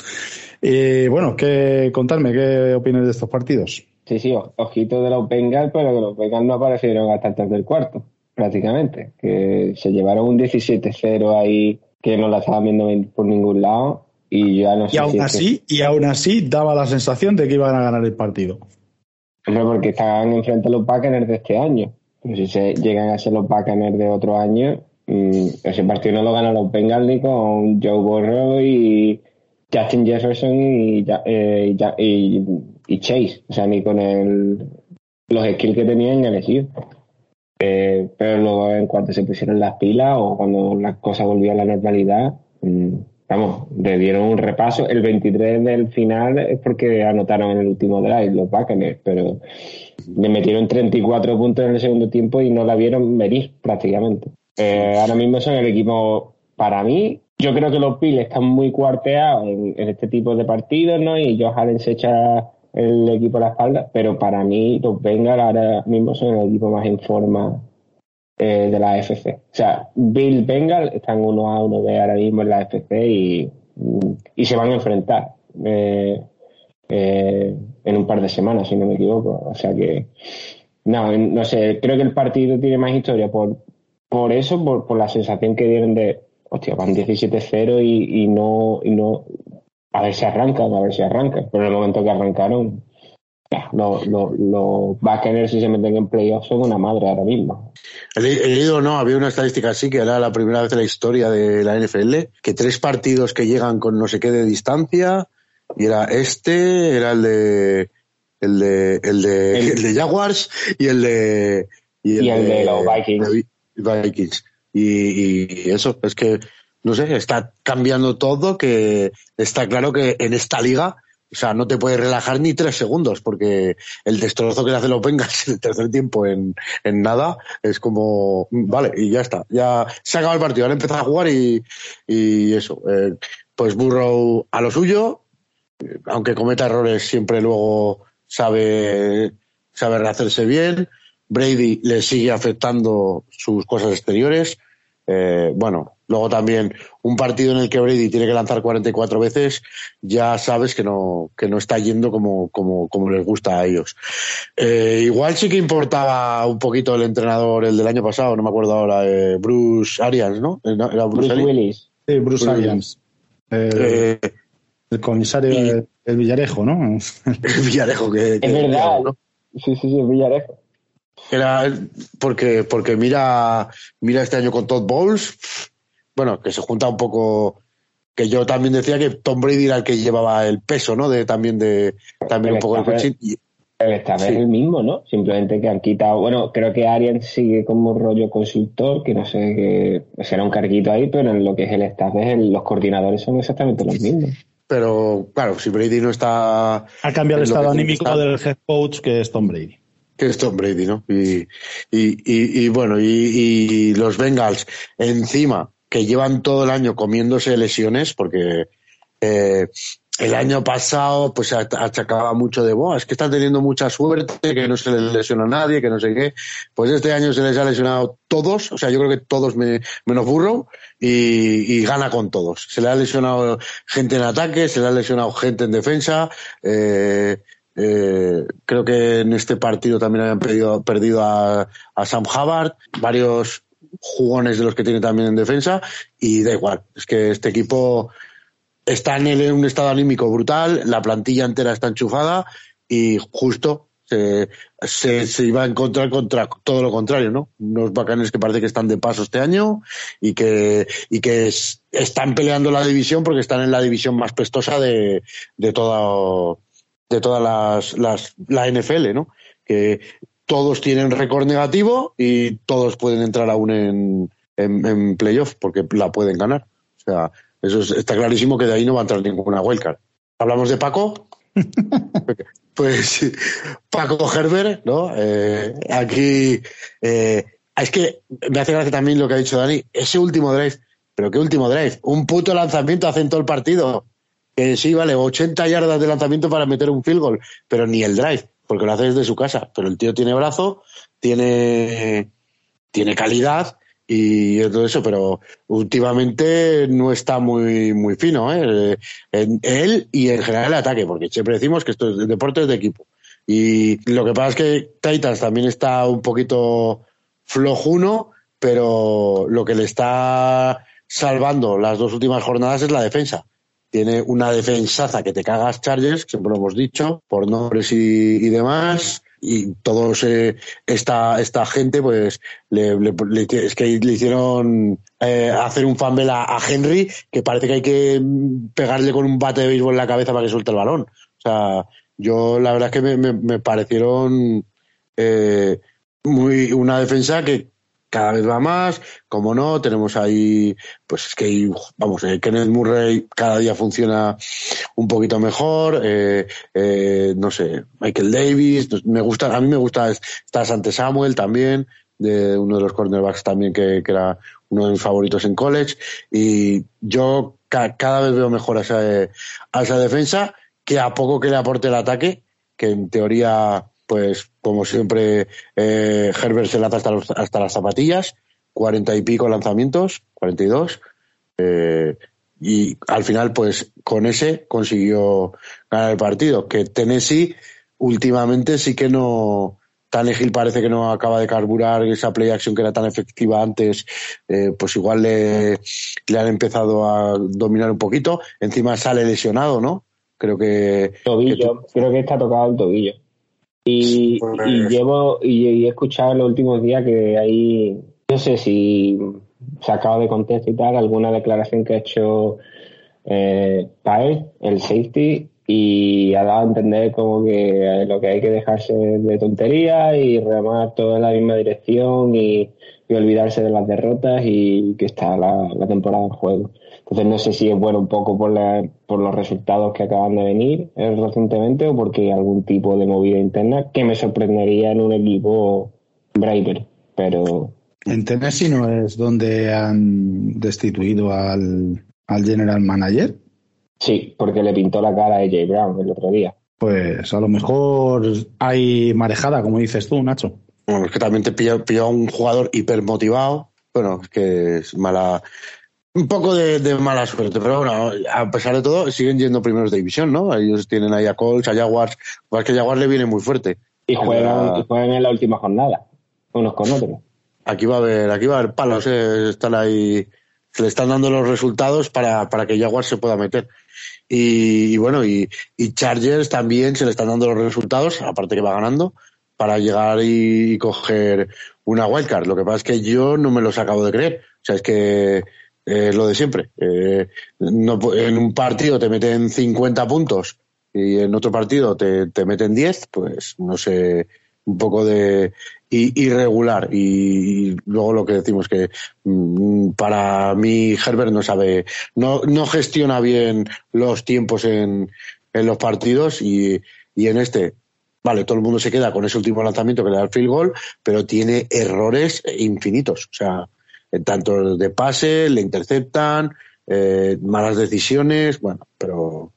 Eh, bueno, ¿qué, contarme, ¿qué opinas de estos partidos? Sí, sí, ojito de los Bengals, pero que los Bengals no aparecieron hasta antes del cuarto, prácticamente. Que se llevaron un 17-0 ahí que no la estaban viendo por ningún lado y ya no sé y aún si así que... y aún así daba la sensación de que iban a ganar el partido. Hombre, porque estaban enfrente a los Buccaneers de este año. Pero si se llegan a ser los Buccaneers de otro año mmm, ese partido no lo ganan los Bengals ni con Joe Burrow y Justin Jefferson y, eh, y, Chase. O sea ni con el los skills que tenían en LSU eh, pero luego en cuanto se pusieron las pilas o cuando las cosas volvían a la normalidad mmm, vamos, le dieron un repaso. El 23 del final es porque anotaron en el último drive los Buccaneers, pero le metieron 34 puntos en el segundo tiempo y no la vieron venir prácticamente. Eh, ahora mismo son el equipo, para mí, yo creo que los Bills están muy cuarteados en, este tipo de partidos, ¿no? Y Josh Allen se echa el equipo a la espalda, pero para mí los Bengals ahora mismo son el equipo más en forma eh, de la AFC. O sea, Bill Bengal están uno a uno de ahora mismo en la AFC y, y se van a enfrentar eh, eh, en un par de semanas, si no me equivoco. O sea que, no, no sé, creo que el partido tiene más historia por, por eso, por, por la sensación que dieron de, hostia, van 17-0 y, y, no, y no, a ver si arrancan, a ver si arrancan. Pero en el momento que arrancaron, los, los, los Buccaneers si se meten en playoffs son una madre ahora mismo. He leído, no, había una estadística así que era la primera vez en la historia de la NFL que tres partidos que llegan con no sé qué de distancia y era este, era el de el de el de, el, de Jaguars y el de y el, de, los Vikings. Vikings. Y, y eso es que no sé, está cambiando todo, que está claro que en esta liga o sea, no te puedes relajar ni tres segundos porque el destrozo que le hace los Bengals en el tercer tiempo en, en nada es como, vale, y ya está. Ya se ha acabado el partido, ahora empieza a jugar y, y eso. Eh, pues Burrow a lo suyo, aunque cometa errores, siempre luego sabe, sabe rehacerse bien. Brady le sigue afectando sus cosas exteriores. Eh, bueno, luego también un partido en el que Brady tiene que lanzar 44 veces, ya sabes que no, que no está yendo como, como, como les gusta a ellos. Eh, igual sí que importaba un poquito el entrenador, el del año pasado, no me acuerdo ahora, eh, Bruce Arians, ¿no? ¿Era Bruce, Willis. Sí, Bruce, Arians. El, el comisario del Villarejo, ¿no? El Villarejo, que. es verdad. ¿no? Sí, sí, sí, el Villarejo. Era porque, porque mira, mira este año con Todd Bowles, bueno, que se junta un poco, que yo también decía que Tom Brady era el que llevaba el peso, ¿no? De también de, también un poco el coaching. Esta vez el mismo, ¿no? Simplemente que han quitado, bueno, creo que Arian sigue como rollo consultor, que no sé, que será un carguito ahí, pero en lo que es el staff, los coordinadores son exactamente los mismos. Pero claro, si Brady no está... Ha cambiado el estado anímico del head coach, que es Tom Brady que es Tom Brady, ¿no? Y, y, y, bueno, y, los Bengals encima, que llevan todo el año comiéndose lesiones, porque eh, el año pasado pues achacaba mucho de, Boa, es que están teniendo mucha suerte, que no se les lesiona a nadie, que no sé qué. Pues este año se les ha lesionado todos, o sea, yo creo que todos me, menos burro, y, y, gana con todos. Se le ha lesionado gente en ataque, se le ha lesionado gente en defensa, eh, eh, creo que en este partido también habían perdido, perdido a, Sam Hubbard, varios jugones de los que tiene también en defensa, y da igual, es que este equipo está en, un estado anímico brutal, la plantilla entera está enchufada y justo se, se, iba a encontrar contra todo lo contrario, ¿no? Unos bacanes que parece que están de paso este año y que, y que están peleando la división porque están en la división más prestosa de, de todo de todas las, las, la NFL, ¿no? Que todos tienen récord negativo y todos pueden entrar aún en, en, en playoff porque la pueden ganar. O sea, eso está clarísimo que de ahí no va a entrar ninguna wildcard. ¿Hablamos de Paco? pues Paco Herbert, ¿no? Eh, aquí eh, es que me hace gracia también lo que ha dicho Dani, ese último drive, pero qué último drive, un puto lanzamiento hace en todo el partido que sí, vale, 80 yardas de lanzamiento para meter un field goal, pero ni el drive, porque lo hace desde su casa. Pero el tío tiene brazo, tiene, tiene calidad y todo eso, pero últimamente no está muy, muy fino, ¿eh? En él y en general el ataque, porque siempre decimos que esto es deporte de equipo. Y lo que pasa es que Titans también está un poquito flojuno, pero lo que le está salvando las dos últimas jornadas es la defensa tiene una defensaza que te cagas Chargers, siempre lo hemos dicho, por nombres y, demás. Y todos esta, esta gente, pues, le, es que le hicieron eh, hacer un fumble a, Henry, que parece que hay que pegarle con un bate de béisbol en la cabeza para que suelte el balón. O sea, yo la verdad es que me, me, parecieron eh, muy una defensa que cada vez va más, como no, tenemos ahí, pues es que, vamos, eh, Kenneth Murray cada día funciona un poquito mejor, eh, eh, no sé, Michael Davis, me gusta, a mí me gusta, está Sante Samuel también, de uno de los cornerbacks también que, era uno de mis favoritos en college, y yo cada vez veo mejor a esa defensa, que a poco que le aporte el ataque, que en teoría pues como siempre, eh, Herbert se lanza hasta, hasta las zapatillas, cuarenta y pico lanzamientos, cuarenta y dos, eh, y al final, pues con ese consiguió ganar el partido. Que Tennessee últimamente sí que no, Tannehill parece que no acaba de carburar esa play action que era tan efectiva antes, eh, pues igual le, le, han empezado a dominar un poquito. Encima sale lesionado, ¿no? Creo que. Tobillo, creo que está tocado el tobillo. Y, y llevo y, he escuchado en los últimos días que hay, no sé si sacado de contexto y tal, alguna declaración que ha hecho eh, Paez, el safety, y ha dado a entender como que lo que hay que dejarse de tonterías y remar todo en la misma dirección y, olvidarse de las derrotas y que está la, la temporada en juego. Entonces no sé si es bueno un poco por, por los resultados que acaban de venir eh, recientemente o porque hay algún tipo de movida interna que me sorprendería en un equipo Braver, pero... En Tennessee no es donde han destituido al, al general manager. Sí, porque le pintó la cara a AJ Brown el otro día. Pues a lo mejor hay marejada, como dices tú, Nacho. Bueno, es que también te pilló, a un jugador hipermotivado. Bueno, es que es mala, un poco de, mala suerte, pero bueno, a pesar de todo, siguen yendo primeros de división, ¿no? Ellos tienen ahí a Colts, a Jaguars, pues que Jaguars le viene muy fuerte. Y juegan, juegan en la última jornada, unos con otros. Aquí va a haber, aquí va a haber palos, eh, están ahí, se le están dando los resultados para, para que Jaguars se pueda meter. Y, bueno, y, y, Chargers también se le están dando los resultados, aparte que va ganando, para llegar y coger una wildcard. Lo que pasa es que yo no me los acabo de creer. O sea, es que es lo de siempre. Eh, en un partido te meten 50 puntos y en otro partido te, te meten 10, pues no sé, un poco de irregular. Y, luego lo que decimos que mm, para mí Herbert no sabe, no, no gestiona bien los tiempos en, en los partidos y, y en este vale, todo el mundo se queda con ese último lanzamiento que le da el field goal, pero tiene errores infinitos. O sea, tanto de pase, le interceptan, eh, malas decisiones, bueno, pero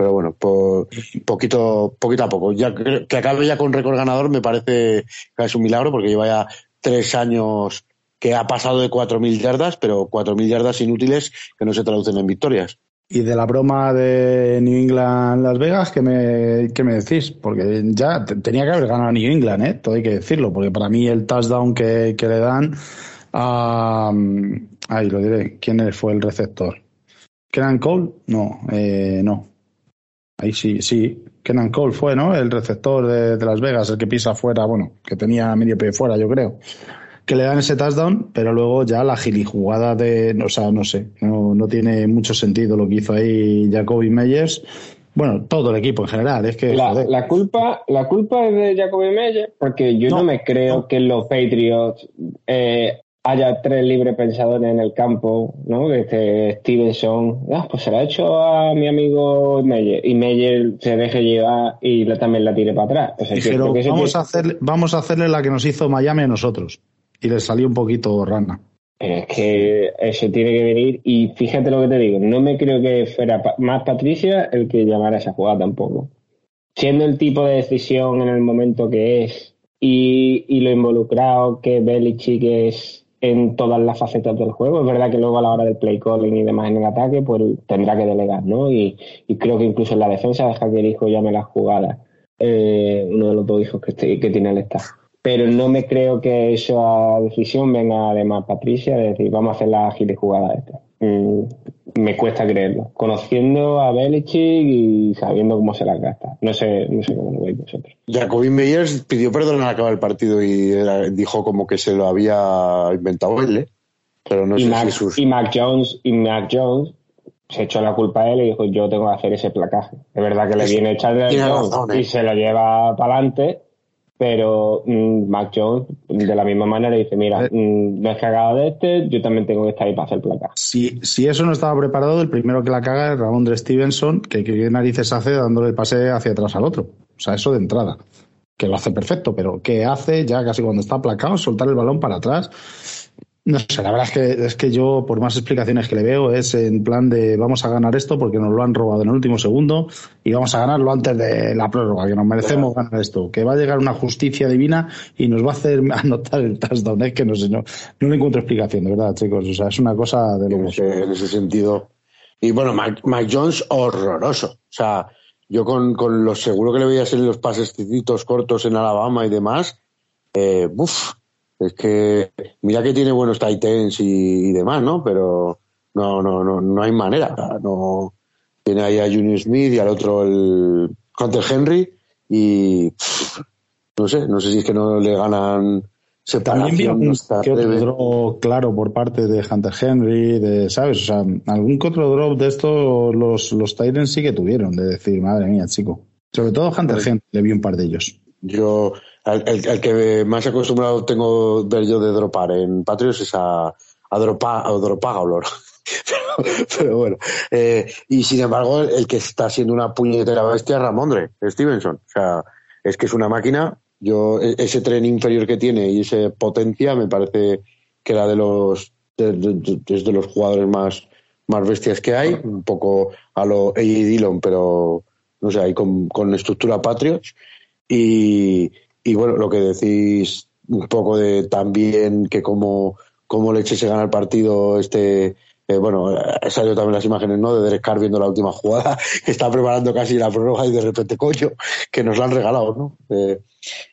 pero bueno, por, poquito, poquito a poco. Ya que acabe ya con récord ganador me parece que es un milagro porque lleva ya tres años que ha pasado de 4.000 yardas, pero 4.000 yardas inútiles que no se traducen en victorias. Y de la broma de New England Las Vegas, ¿qué me, qué me decís? Porque ya tenía que haber ganado New England, ¿eh? Todo hay que decirlo, porque para mí el touchdown que, que le dan Ah, ahí lo diré. ¿Quién fue el receptor? ¿Kenan Cole? No, eh, no. Ahí sí, sí. Kenan Cole fue, ¿no? El receptor de, Las Vegas, el que pisa fuera, bueno, que tenía medio pie fuera, yo creo. Que le dan ese touchdown, pero luego ya la gilijugada de. O sea, no sé. No, no tiene mucho sentido lo que hizo ahí Jacoby Meyers. Bueno, todo el equipo en general. Es que. La, culpa, la culpa es de Jacoby Meyers, porque yo no, me creo que los Patriots eh, haya tres libres pensadores en el campo, ¿no? Este Stevenson, ah, pues se lo ha hecho a mi amigo Meyer y Meyer se deje llevar y también la tire para atrás. vamos, a hacerle, vamos a hacerle la que nos hizo Miami a nosotros y le salió un poquito rana. Pero es que eso tiene que venir y fíjate lo que te digo, no me creo que fuera más Patricia el que llamara a esa jugada tampoco. Siendo el tipo de decisión en el momento que es y, y lo involucrado que Belichick es en todas las facetas del juego. Es verdad que luego a la hora del play calling y demás en el ataque, pues tendrá que delegar, ¿no? Y, creo que incluso en la defensa deja que el hijo llame las jugadas. Eh, uno de los dos hijos que, tiene el staff. Pero no me creo que esa decisión venga además Patricia de decir, vamos a hacer la ágil jugada esta. Mm, me cuesta creerlo. Conociendo a Belichick y sabiendo cómo se la gasta. No sé, no sé cómo lo veis vosotros. Jacobin Meyers pidió perdón al acabar el partido y dijo como que se lo había inventado él, ¿eh? Pero no y sé Mac, si sus... Y Mac Jones, y Mac Jones se echó la culpa a él y dijo yo tengo que hacer ese placaje. Es verdad que le viene echar de Jones ¿eh? y se lo lleva para adelante, pero mm, Mac Jones de la misma manera dice, mira, Eh. mm, me has cagado de este, yo también tengo que estar ahí para hacer placa. Si, si eso no estaba preparado, el primero que la caga es Ramondre Stevenson, que qué narices hace dándole el pase hacia atrás al otro. O sea, eso de entrada. Que lo hace perfecto, pero ¿qué hace ya casi cuando está aplacado? Soltar el balón para atrás. No sé, la verdad es que, es que yo, por más explicaciones que le veo, es en plan de vamos a ganar esto porque nos lo han robado en el último segundo y vamos a ganarlo antes de la prórroga, que nos merecemos ganar esto, que va a llegar una justicia divina y nos va a hacer anotar el touchdown. Es que no sé, no, no le encuentro explicación, de verdad, chicos. O sea, es una cosa de en locos. ese, en ese sentido. Y bueno, Mike, Mike Jones, horroroso. O sea, yo con, con lo seguro que le veía ser los pasecitos cortos en Alabama y demás, eh, uf, es que mira que tiene buenos tight ends y, y demás, ¿no? Pero no, no, no, no hay manera. No, tiene ahí a Junior Smith y al otro el Hunter Henry y no sé, no sé si es que no le ganan También vi separación. se que otro drop claro por parte de Hunter Henry, de, ¿sabes? O sea, algún que otro drop de estos los, los Titans sí que tuvieron, de decir, madre mía, chico. Sobre todo Hunter Henry, le vi un par de ellos. Yo, el, el- que más acostumbrado tengo ver yo de dropar en Patriots es a, a, dropa, a Dropagaolor. pero, bueno. Eh, y sin embargo, el que está siendo una puñetera bestia es Ramondre Stevenson. O sea, es que es una máquina. Yo, e- ese tren inferior que tiene y esa potencia me parece que era de los, de, de- de- es de los jugadores más, más bestias que hay. Un poco a lo A.J. Dillon, pero no sé, ahí con, con estructura Patriots. Y, y bueno, lo que decís un poco de también que como, como leche se gana el partido, este, eh, bueno, eh, salió también las imágenes, ¿no? De Derek Carr viendo la última jugada, que está preparando casi la prórroga y de repente, coño, que nos la han regalado, ¿no? Eh,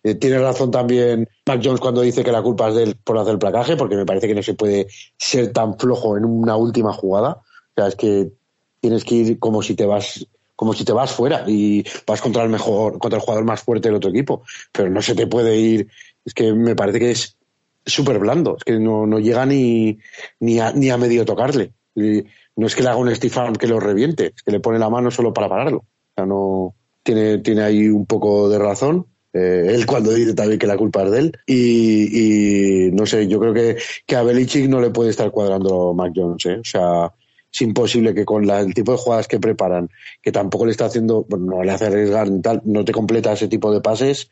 eh, tiene razón también Mac Jones cuando dice que la culpa es de él por hacer el placaje, porque me parece que no se puede ser tan flojo en una última jugada. O sea, es que tienes que ir como si te vas como si te vas fuera y vas contra el mejor contra el jugador más fuerte del otro equipo. Pero no se te puede ir. Es que me parece que es súper blando. Es que no, no llega ni ni a, ni a medio tocarle. No es que le haga un Steve Arm que lo reviente es que le pone la mano solo para pararlo. O sea no tiene tiene ahí un poco de razón eh, él cuando dice también que la culpa es de él. Y, y no sé yo creo que, que a Belichick no le puede estar cuadrando Mac Jones ¿eh? o sea es imposible que con la- el tipo de jugadas que preparan, que tampoco le está haciendo, bueno, no le hace arriesgar ni tal, no te completa ese tipo de pases,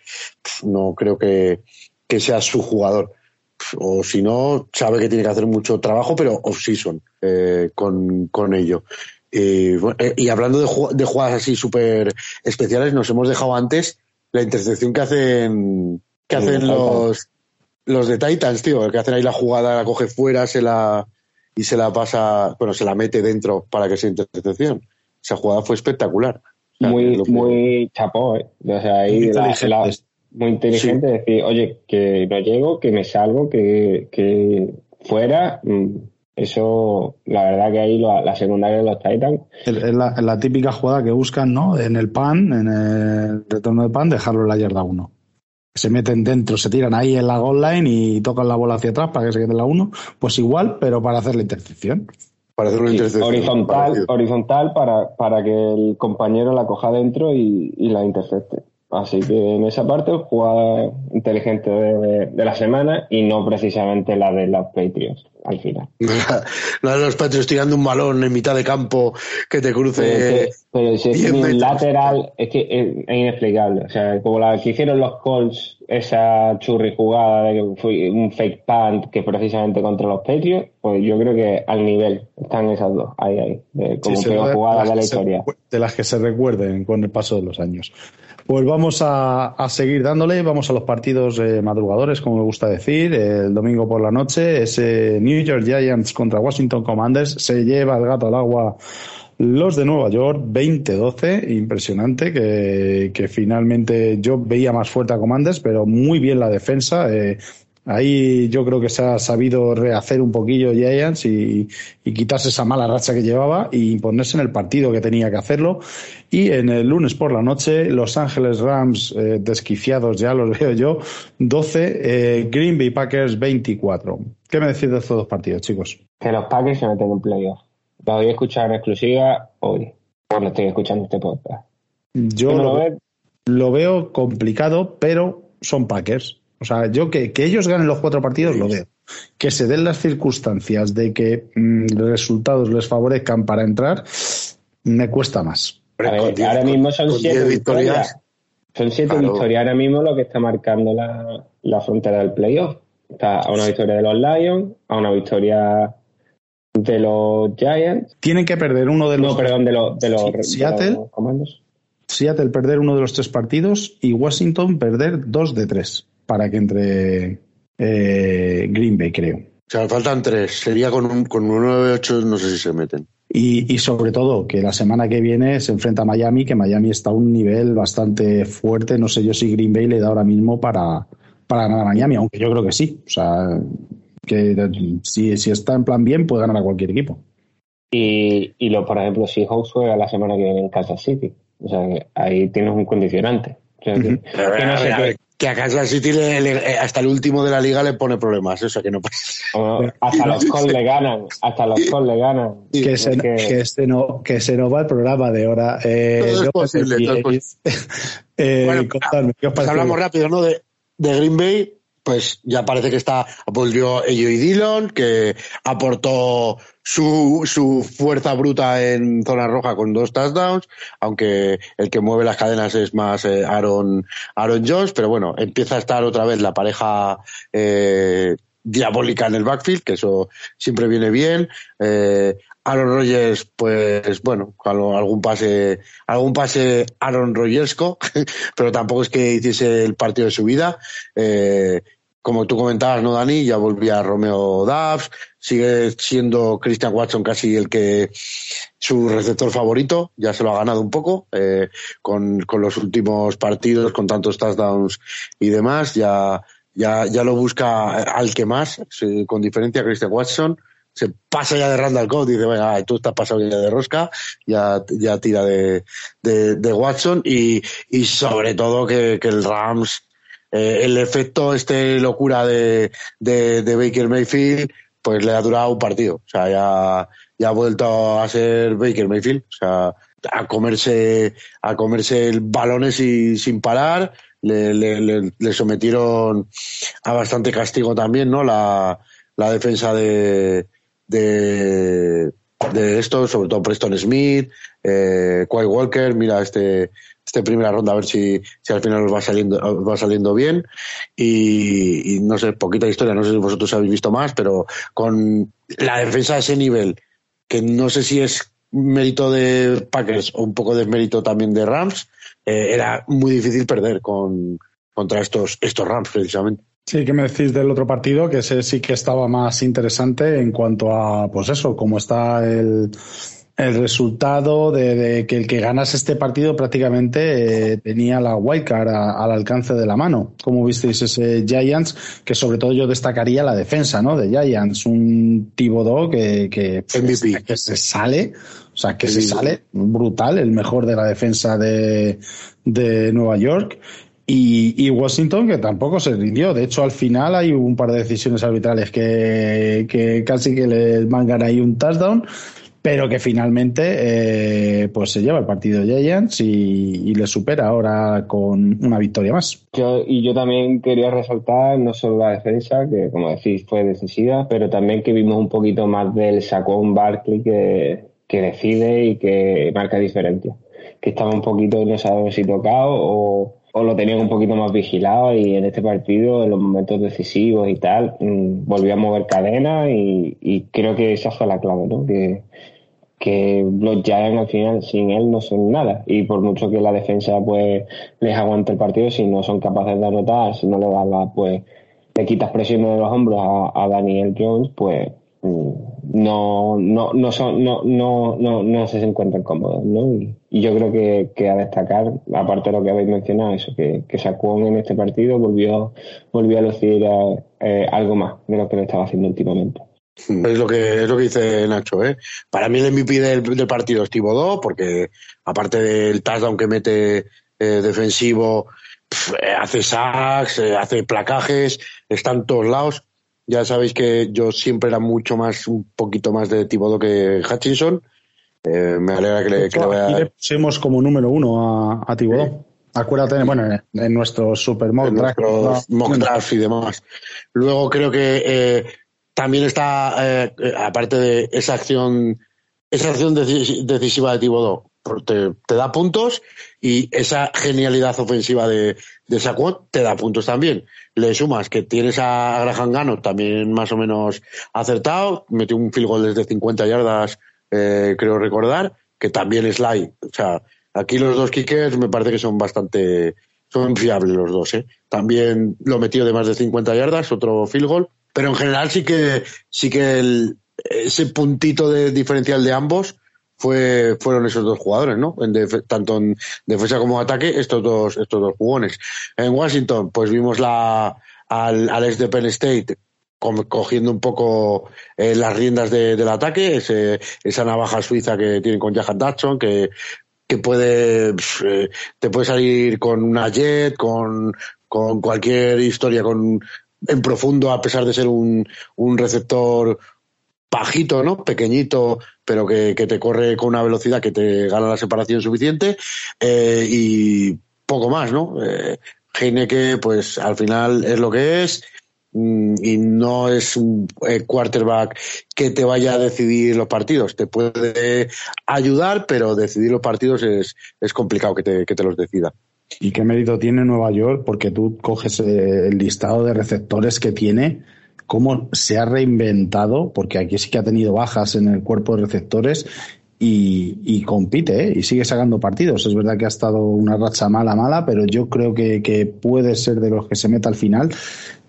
no creo que, que sea su jugador. O si no, sabe que tiene que hacer mucho trabajo, pero off-season eh, con, con ello. Y, eh, y hablando de, ju- de jugadas así súper especiales, nos hemos dejado antes la intercepción que hacen, que hacen los los, los de Titans, tío, que hacen ahí la jugada, la coge fuera, se la y se la pasa, bueno, se la mete dentro para que sea intercepción. Esa jugada fue espectacular. O sea, Muy, lo que- muy chapó, ¿eh? O sea, ahí Muy la- inteligente. la- muy inteligente decir, oye, que no llego, que me salgo, que, que fuera. mm, Eso, la verdad que ahí la, la secundaria de los Titans, Es la, es la típica jugada que buscan, ¿no? En el pan, en el retorno de pan, dejarlo en la yarda 1. Se meten dentro, se tiran ahí en la goal line y tocan la bola hacia atrás para que se quede en la 1. Pues igual, pero para hacer la intercepción. para hacer una sí, intercepción. horizontal, parecido. horizontal para, para que el compañero la coja dentro y, y la intercepte. Así que en esa parte, jugada inteligente de, de- de la semana y no precisamente la de los Patriots al final. De los Patriots tirando un balón en mitad de campo que te cruce. pero si es 10 que ni un lateral, es que es, inexplicable. O sea, como la que hicieron los Colts, esa churri jugada de que fue un fake punt que precisamente contra los Patriots, pues yo creo que al nivel están esas dos, ahí, ahí, de, como Sí, se peor jugada de la se historia. recu- de las que se recuerden con el paso de los años. Pues vamos a, a seguir dándole, vamos a los partidos eh, madrugadores, como me gusta decir, el domingo por la noche, ese New York Giants contra Washington Commanders, se lleva el gato al agua los de Nueva York, 20-12, impresionante, que, finalmente yo veía más fuerte a Commanders, pero muy bien la defensa. eh, Ahí yo creo que se ha sabido rehacer un poquillo Giants y, y quitarse esa mala racha que llevaba y ponerse en el partido que tenía que hacerlo. Y en el lunes por la noche, Los Ángeles Rams, eh, desquiciados ya los veo yo, 12, eh, Green Bay Packers 24. ¿Qué me decís de estos dos partidos, chicos? Que los Packers se meten en playoff. Lo voy a escuchar en exclusiva hoy, cuando estoy escuchando este podcast. Yo ¿Tú no lo, lo ves? lo veo complicado, pero son Packers. O sea, yo que, que ellos ganen los cuatro partidos lo veo. Que se den las circunstancias de que mm, los resultados les favorezcan para entrar, me cuesta más. A ver, ahora mismo son siete victorias. Son siete victorias ahora mismo lo que está marcando la, la frontera del playoff. Está a una victoria de los Lions, a una victoria de los Giants. Tienen que perder uno de los. No, perdón, de los, de los, Seattle, de los comandos. Seattle perder uno de los tres partidos y Washington perder dos de tres para que entre eh, Green Bay, creo. O sea, faltan tres. Sería con un, con un 9-8, no sé si se meten. Y, y, sobre todo que la semana que viene se enfrenta a Miami, que Miami está a un nivel bastante fuerte. No sé yo si Green Bay le da ahora mismo para, para ganar a Miami, aunque yo creo que sí. O sea, que si, si está en plan bien, puede ganar a cualquier equipo. Y, y lo, por ejemplo, si Hawks juega la semana que viene en Kansas City. O sea, que ahí tienes un condicionante. O sea, que, uh -huh. que, no ver, sé a ver, que, a Kansas City le, le, hasta el último de la liga le pone problemas, o sea que no pasa. hasta los Colts le ganan, hasta los Colts le ganan. Sí, que, se, que... que, este no, que se nos va el programa de hora. Eh, todo es posible, todo es posible. eh, bueno, contadme, ¿qué os pues hablamos rápido, ¿no? De, de Green Bay, pues ya parece que está, volvió ello y Dillon, que aportó su, su fuerza bruta en zona roja con dos touchdowns, aunque el que mueve las cadenas es más eh, Aaron, Aaron Jones, pero bueno, empieza a estar otra vez la pareja eh, diabólica en el backfield, que eso siempre viene bien. Eh, Aaron Rodgers, pues bueno, algún pase, algún pase Aaron Rodgersco, pero tampoco es que hiciese el partido de su vida. Eh, como tú comentabas, ¿no, Dani? Ya volvía Romeo Dubs, sigue siendo Christian Watson casi el que su receptor favorito, ya se lo ha ganado un poco, eh, con, con los últimos partidos, con tantos touchdowns y demás, ya, ya, ya lo busca al que más, con diferencia Christian Watson, se pasa ya de Randall Cobb, dice, venga, tú estás pasado ya de rosca, ya, ya tira de, de, Watson y, y sobre todo que, que el Rams, eh, el efecto este locura de, de, Baker Mayfield, pues le ha durado un partido. O sea, ya, ya ha vuelto a ser Baker Mayfield. O sea, a comerse, a comerse balones y, sin parar. Le, le, sometieron a bastante castigo también, ¿no? La, la defensa de, de, de esto, sobre todo Preston Smith, eh, Walker, mira este, este primera ronda a ver si, si al final os va saliendo, va saliendo bien. Y, y, no sé, poquita historia, no sé si vosotros habéis visto más, pero con la defensa a ese nivel, que no sé si es mérito de Packers o un poco de mérito también de Rams, eh, era muy difícil perder con, contra estos, estos Rams precisamente. Sí, ¿qué me decís del otro partido? Que ese sí que estaba más interesante en cuanto a, pues eso, cómo está el, el resultado de, de, que el que ganase este partido prácticamente eh, tenía la wildcard al alcance de la mano. Como visteis ese Giants, que sobre todo yo destacaría la defensa, ¿no? De Giants, un Thibodeau que, que, MVP. que se sale, o sea, que MVP. se sale brutal, el mejor de la defensa de, de Nueva York. Y, Washington que tampoco se rindió. De hecho, al final hay un par de decisiones arbitrales que, que casi que le mangan ahí un touchdown, pero que finalmente eh, pues se lleva el partido de Giants y, y, le supera ahora con una victoria más. Yo, y yo también quería resaltar no solo la defensa, que como decís fue decisiva, pero también que vimos un poquito más del sacón Barkley que, que decide y que marca diferencia. Que estaba un poquito, no sabemos si tocado o o lo tenían un poquito más vigilado y en este partido, en los momentos decisivos y tal, mmm, volvió a mover cadena y, y, creo que esa fue la clave, ¿no? Que, que los Giants al final sin él no son nada y por mucho que la defensa pues les aguante el partido, si no son capaces de anotar, si no le dan la, pues le quitas presión de los hombros a, a Daniel Jones, pues no, no, no, son, no, no, no, no se encuentran cómodos, ¿no? Y, yo creo que, que a destacar, aparte de lo que habéis mencionado, eso, que, que Saquon en este partido volvió, volvió a lucir eh, algo más de lo que le estaba haciendo últimamente. Es lo que es lo que dice Nacho, ¿eh? Para mí el MVP del, del partido es Thibodeau, porque aparte del touchdown que mete eh, defensivo, pff, hace sacks, eh, hace placajes, está en todos lados ya sabéis que yo siempre era mucho más, un poquito más de Thibodeau que Hutchinson. Eh, me alegra que le, que le vaya... Aquí le pusimos como número uno a, a Thibodeau. Acuérdate, bueno, en, nuestro super mock draft, mock draft y demás. Luego creo que eh, también está, eh, aparte de esa acción, esa acción decisiva de Thibodeau, te, te, da puntos y esa genialidad ofensiva de, de Saquon te da puntos también. Le sumas que tienes a Graham Gano también más o menos acertado, metió un field goal desde 50 yardas, eh, creo recordar, que también es light. O sea, aquí los dos kickers me parece que son bastante, son fiables los dos, ¿eh? También lo metió de más de 50 yardas, otro field goal, pero en general sí que, sí que ese puntito de diferencial de ambos fue, fueron esos dos jugadores, ¿no? En tanto en defensa como ataque, estos dos, estos dos jugones. En Washington, pues vimos la, al, al de Penn State cogiendo un poco eh, las riendas del ataque, ese, esa navaja suiza que tiene con Jahan Dutton, que, que puede, eh, te puede salir con una jet, con, con cualquier historia, con, en profundo, a pesar de ser un, un receptor bajito, ¿no? Pequeñito, pero que, te corre con una velocidad que te gana la separación suficiente eh, y poco más, ¿no? Eh, Heineke, pues al final es lo que es mm, y no es un eh, quarterback que te vaya a decidir los partidos. Te puede ayudar, pero decidir los partidos es, es complicado que te, que te los decida. ¿Y qué mérito tiene Nueva York? Porque tú coges el listado de receptores que tiene cómo se ha reinventado, porque aquí sí que ha tenido bajas en el cuerpo de receptores y, compite ¿eh? y sigue sacando partidos. Es verdad que ha estado una racha mala, mala, pero yo creo que, puede ser de los que se meta al final.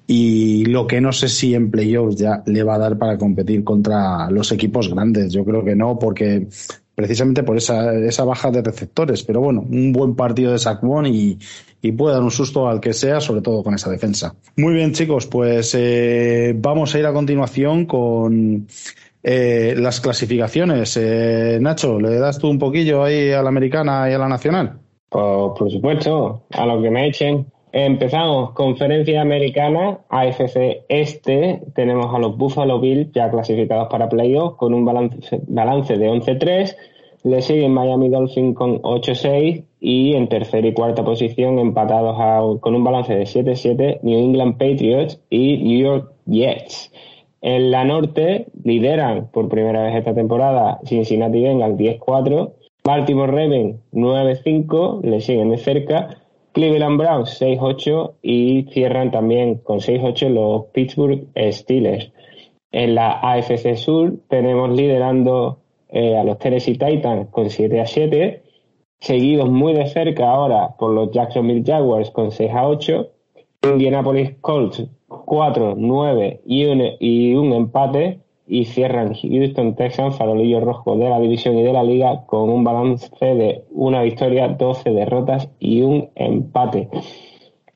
Y lo que no sé si en playoffs ya le va a dar para competir contra los equipos grandes. Yo creo que no, porque precisamente por esa, esa baja de receptores. Pero bueno, un buen partido de Saquon y, y puede dar un susto al que sea, sobre todo con esa defensa. Muy bien, chicos, pues eh, vamos a ir a continuación con eh, las clasificaciones. Eh, Nacho, ¿le das tú un poquillo ahí a la americana y a la nacional? Pues, por supuesto, a lo que me echen. Empezamos, conferencia americana, AFC Este, tenemos a los Buffalo Bills ya clasificados para playoffs con un balance, balance de 11-3 le siguen Miami Dolphins con 8-6 y en tercera y cuarta posición empatados con un balance de 7-7 New England Patriots y New York Jets. En la norte lideran por primera vez esta temporada Cincinnati Bengals 10-4, Baltimore Ravens 9-5, le siguen de cerca, Cleveland Browns 6-8 y cierran también con 6-8 los Pittsburgh Steelers. En la AFC Sur tenemos liderando eh, a los Tennessee Titans con 7 a 7, seguidos muy de cerca ahora por los Jacksonville Jaguars con 6 a 8, Indianapolis Colts 4, 9 y y un empate y cierran Houston Texans, farolillo rojo de la división y de la liga con un balance de una victoria, 12 derrotas y un empate.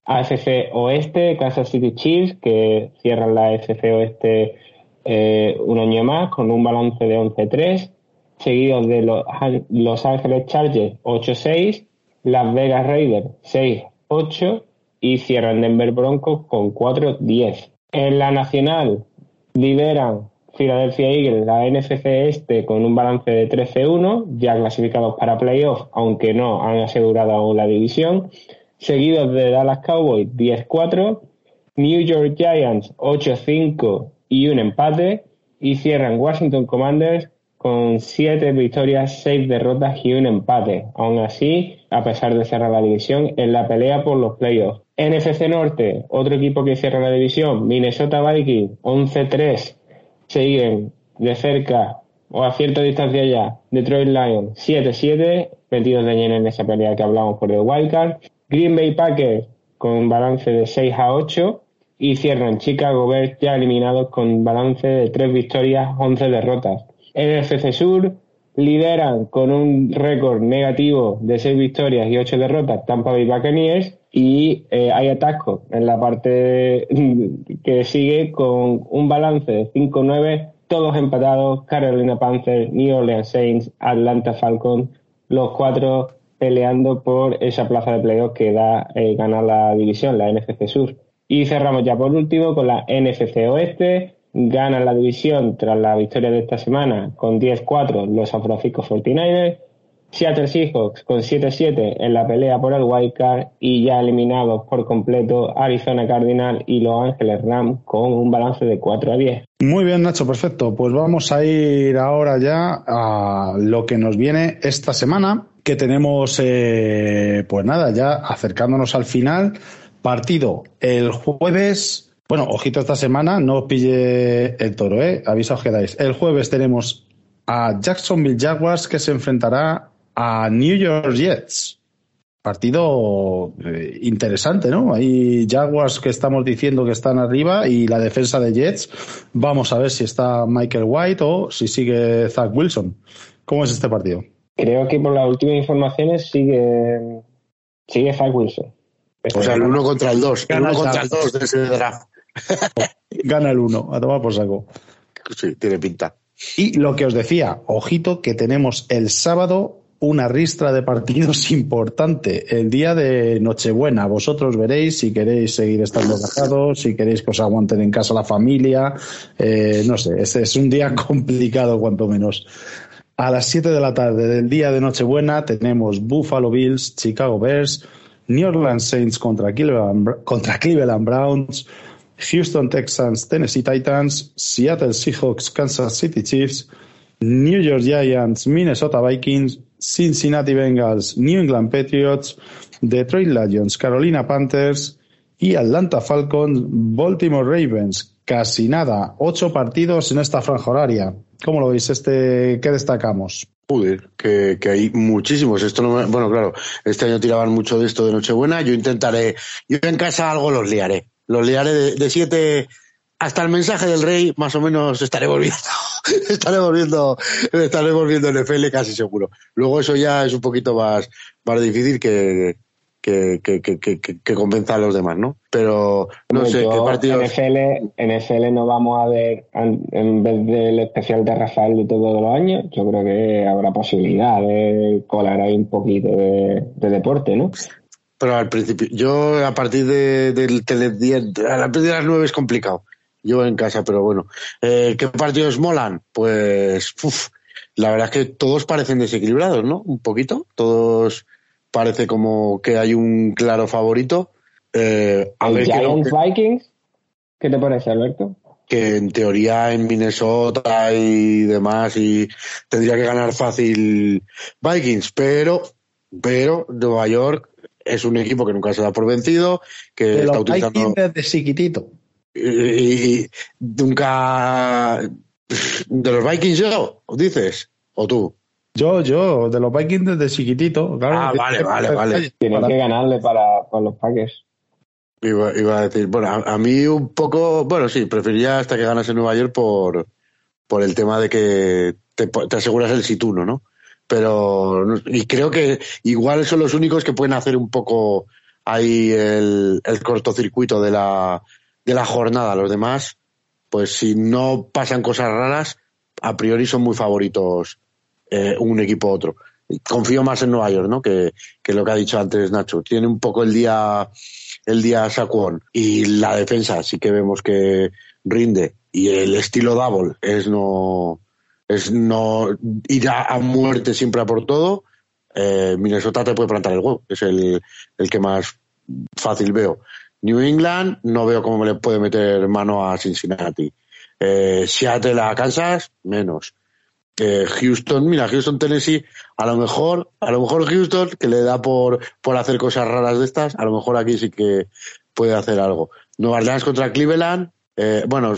AFC Oeste, Kansas City Chiefs, que cierran la AFC Oeste eh, un año más con un balance de 11-3 seguidos de los Los Ángeles Chargers 8-6, Las Vegas Raiders 6-8 y cierran Denver Broncos con 4-10. En la nacional lideran Philadelphia Eagles, la NFC Este, con un balance de 13-1, ya clasificados para playoffs, aunque no han asegurado aún la división. Seguidos de Dallas Cowboys 10-4, New York Giants 8-5 y un empate. Y cierran Washington Commanders con siete victorias, seis derrotas y un empate. Aún así, a pesar de cerrar la división, en la pelea por los playoffs. NFC Norte, otro equipo que cierra la división, Minnesota Vikings, 11-3, siguen de cerca o a cierta distancia ya, Detroit Lions, 7-7, metidos de lleno en esa pelea que hablamos por el Wildcard. Green Bay Packers con balance de 6 a 8 y cierran Chicago Bears ya eliminados con balance de 3 victorias, 11 derrotas. NFC Sur lideran con un récord negativo de 6 victorias y 8 derrotas Tampa Bay Buccaneers y eh, hay atasco en la parte que sigue con un balance de 5-9, todos empatados, Carolina Panthers, New Orleans Saints, Atlanta Falcons, los cuatro peleando por esa plaza de playoff que da eh, ganar la división, la NFC Sur. Y cerramos ya por último con la NFC Oeste, ganan la división tras la victoria de esta semana con 10-4 los San Francisco 49ers, Seattle Seahawks con 7-7 en la pelea por el wildcard y ya eliminados por completo Arizona Cardinal y Los Ángeles Rams con un balance de 4 a 10. Muy bien, Nacho, perfecto. Pues vamos a ir ahora ya a lo que nos viene esta semana, que tenemos, eh, pues nada, ya acercándonos al final. Partido el jueves. Bueno, ojito esta semana, no os pille el toro, ¿eh? Avisaos que dais. El jueves tenemos a Jacksonville Jaguars que se enfrentará a New York Jets. Partido eh, interesante, ¿no? Hay Jaguars que estamos diciendo que están arriba y la defensa de Jets. Vamos a ver si está Michael White o si sigue Zach Wilson. ¿Cómo es este partido? Creo que por las últimas informaciones sigue, sigue Zach Wilson. O sea, el uno contra el dos. El uno contra el dos de ese draft. Gana el uno, a tomar por saco. Sí, tiene pinta. Y lo que os decía, ojito que tenemos el sábado una ristra de partidos importante el día de Nochebuena. Vosotros veréis si queréis seguir estando casados, si queréis que os aguanten en casa la familia. Eh, no sé, es, es un día complicado cuanto menos. A las 7 de la tarde del día de Nochebuena tenemos Buffalo Bills, Chicago Bears, New Orleans Saints contra Cleveland, contra Cleveland Browns, Houston Texans, Tennessee Titans, Seattle Seahawks, Kansas City Chiefs, New York Giants, Minnesota Vikings, Cincinnati Bengals, New England Patriots, Detroit Lions, Carolina Panthers y Atlanta Falcons, Baltimore Ravens. Casi nada, ocho partidos en esta franja horaria. ¿Cómo lo veis? Este, ¿Qué destacamos? Joder, que, que, hay muchísimos. Esto no bueno, claro, este año tiraban mucho de esto de Nochebuena. Yo intentaré, yo en casa algo los liaré. Los liaré de, de siete hasta el mensaje del rey, más o menos estaré volviendo, estaré volviendo, estaré volviendo NFL casi seguro. Luego eso ya es un poquito más, más difícil que, que, que, que, que, convenza a los demás, ¿no? Pero no sé qué partido. NFL, NFL no vamos a ver, en vez del especial de Rafael de todos los años, yo creo que habrá posibilidad de colar ahí un poquito de, de deporte, ¿no? Pero al principio, yo a partir de, del tele, a partir de las nueve es complicado yo en casa, pero bueno. Eh, ¿Qué partidos molan? Pues uf, la verdad es que todos parecen desequilibrados, ¿no? Un poquito. Todos parece como que hay un claro favorito. Eh, a ver Giants que, Vikings? ¿Qué te parece, Alberto? Que en teoría en Minnesota y demás y tendría que ganar fácil Vikings, pero pero Nueva York es un equipo que nunca se da por vencido, que de está los utilizando Vikings desde chiquitito. y, y nunca de los Vikings yo, dices, o tú. Yo, yo, de los Vikings desde chiquitito. Claro, Ah, vale, vale, vale. Tienen que ganarle para, para los Packers. Iba, iba a decir, bueno, a, a, mí un poco, bueno, sí, preferiría hasta que ganase Nueva York por, por el tema de que te, te aseguras el situno, ¿no? Pero, y creo que igual son los únicos que pueden hacer un poco ahí el, el cortocircuito de la, de la jornada. Los demás, pues si no pasan cosas raras, a priori son muy favoritos eh, un equipo u otro. Confío más en Nueva York, ¿no? Que, que lo que ha dicho antes Nacho. Tiene un poco el día, el día Saquon y la defensa sí que vemos que rinde y el estilo double es no, es no ir a, muerte siempre a por todo. Eh, Minnesota te puede plantar el huevo, es el, el que más fácil veo. New England no veo cómo le puede meter mano a Cincinnati. Eh, Seattle a Kansas, menos. Eh, Houston, mira, Houston, Tennessee, a lo mejor, a lo mejor Houston, que le da por, por hacer cosas raras de estas, a lo mejor aquí sí que puede hacer algo. Nueva Orleans contra Cleveland, bueno,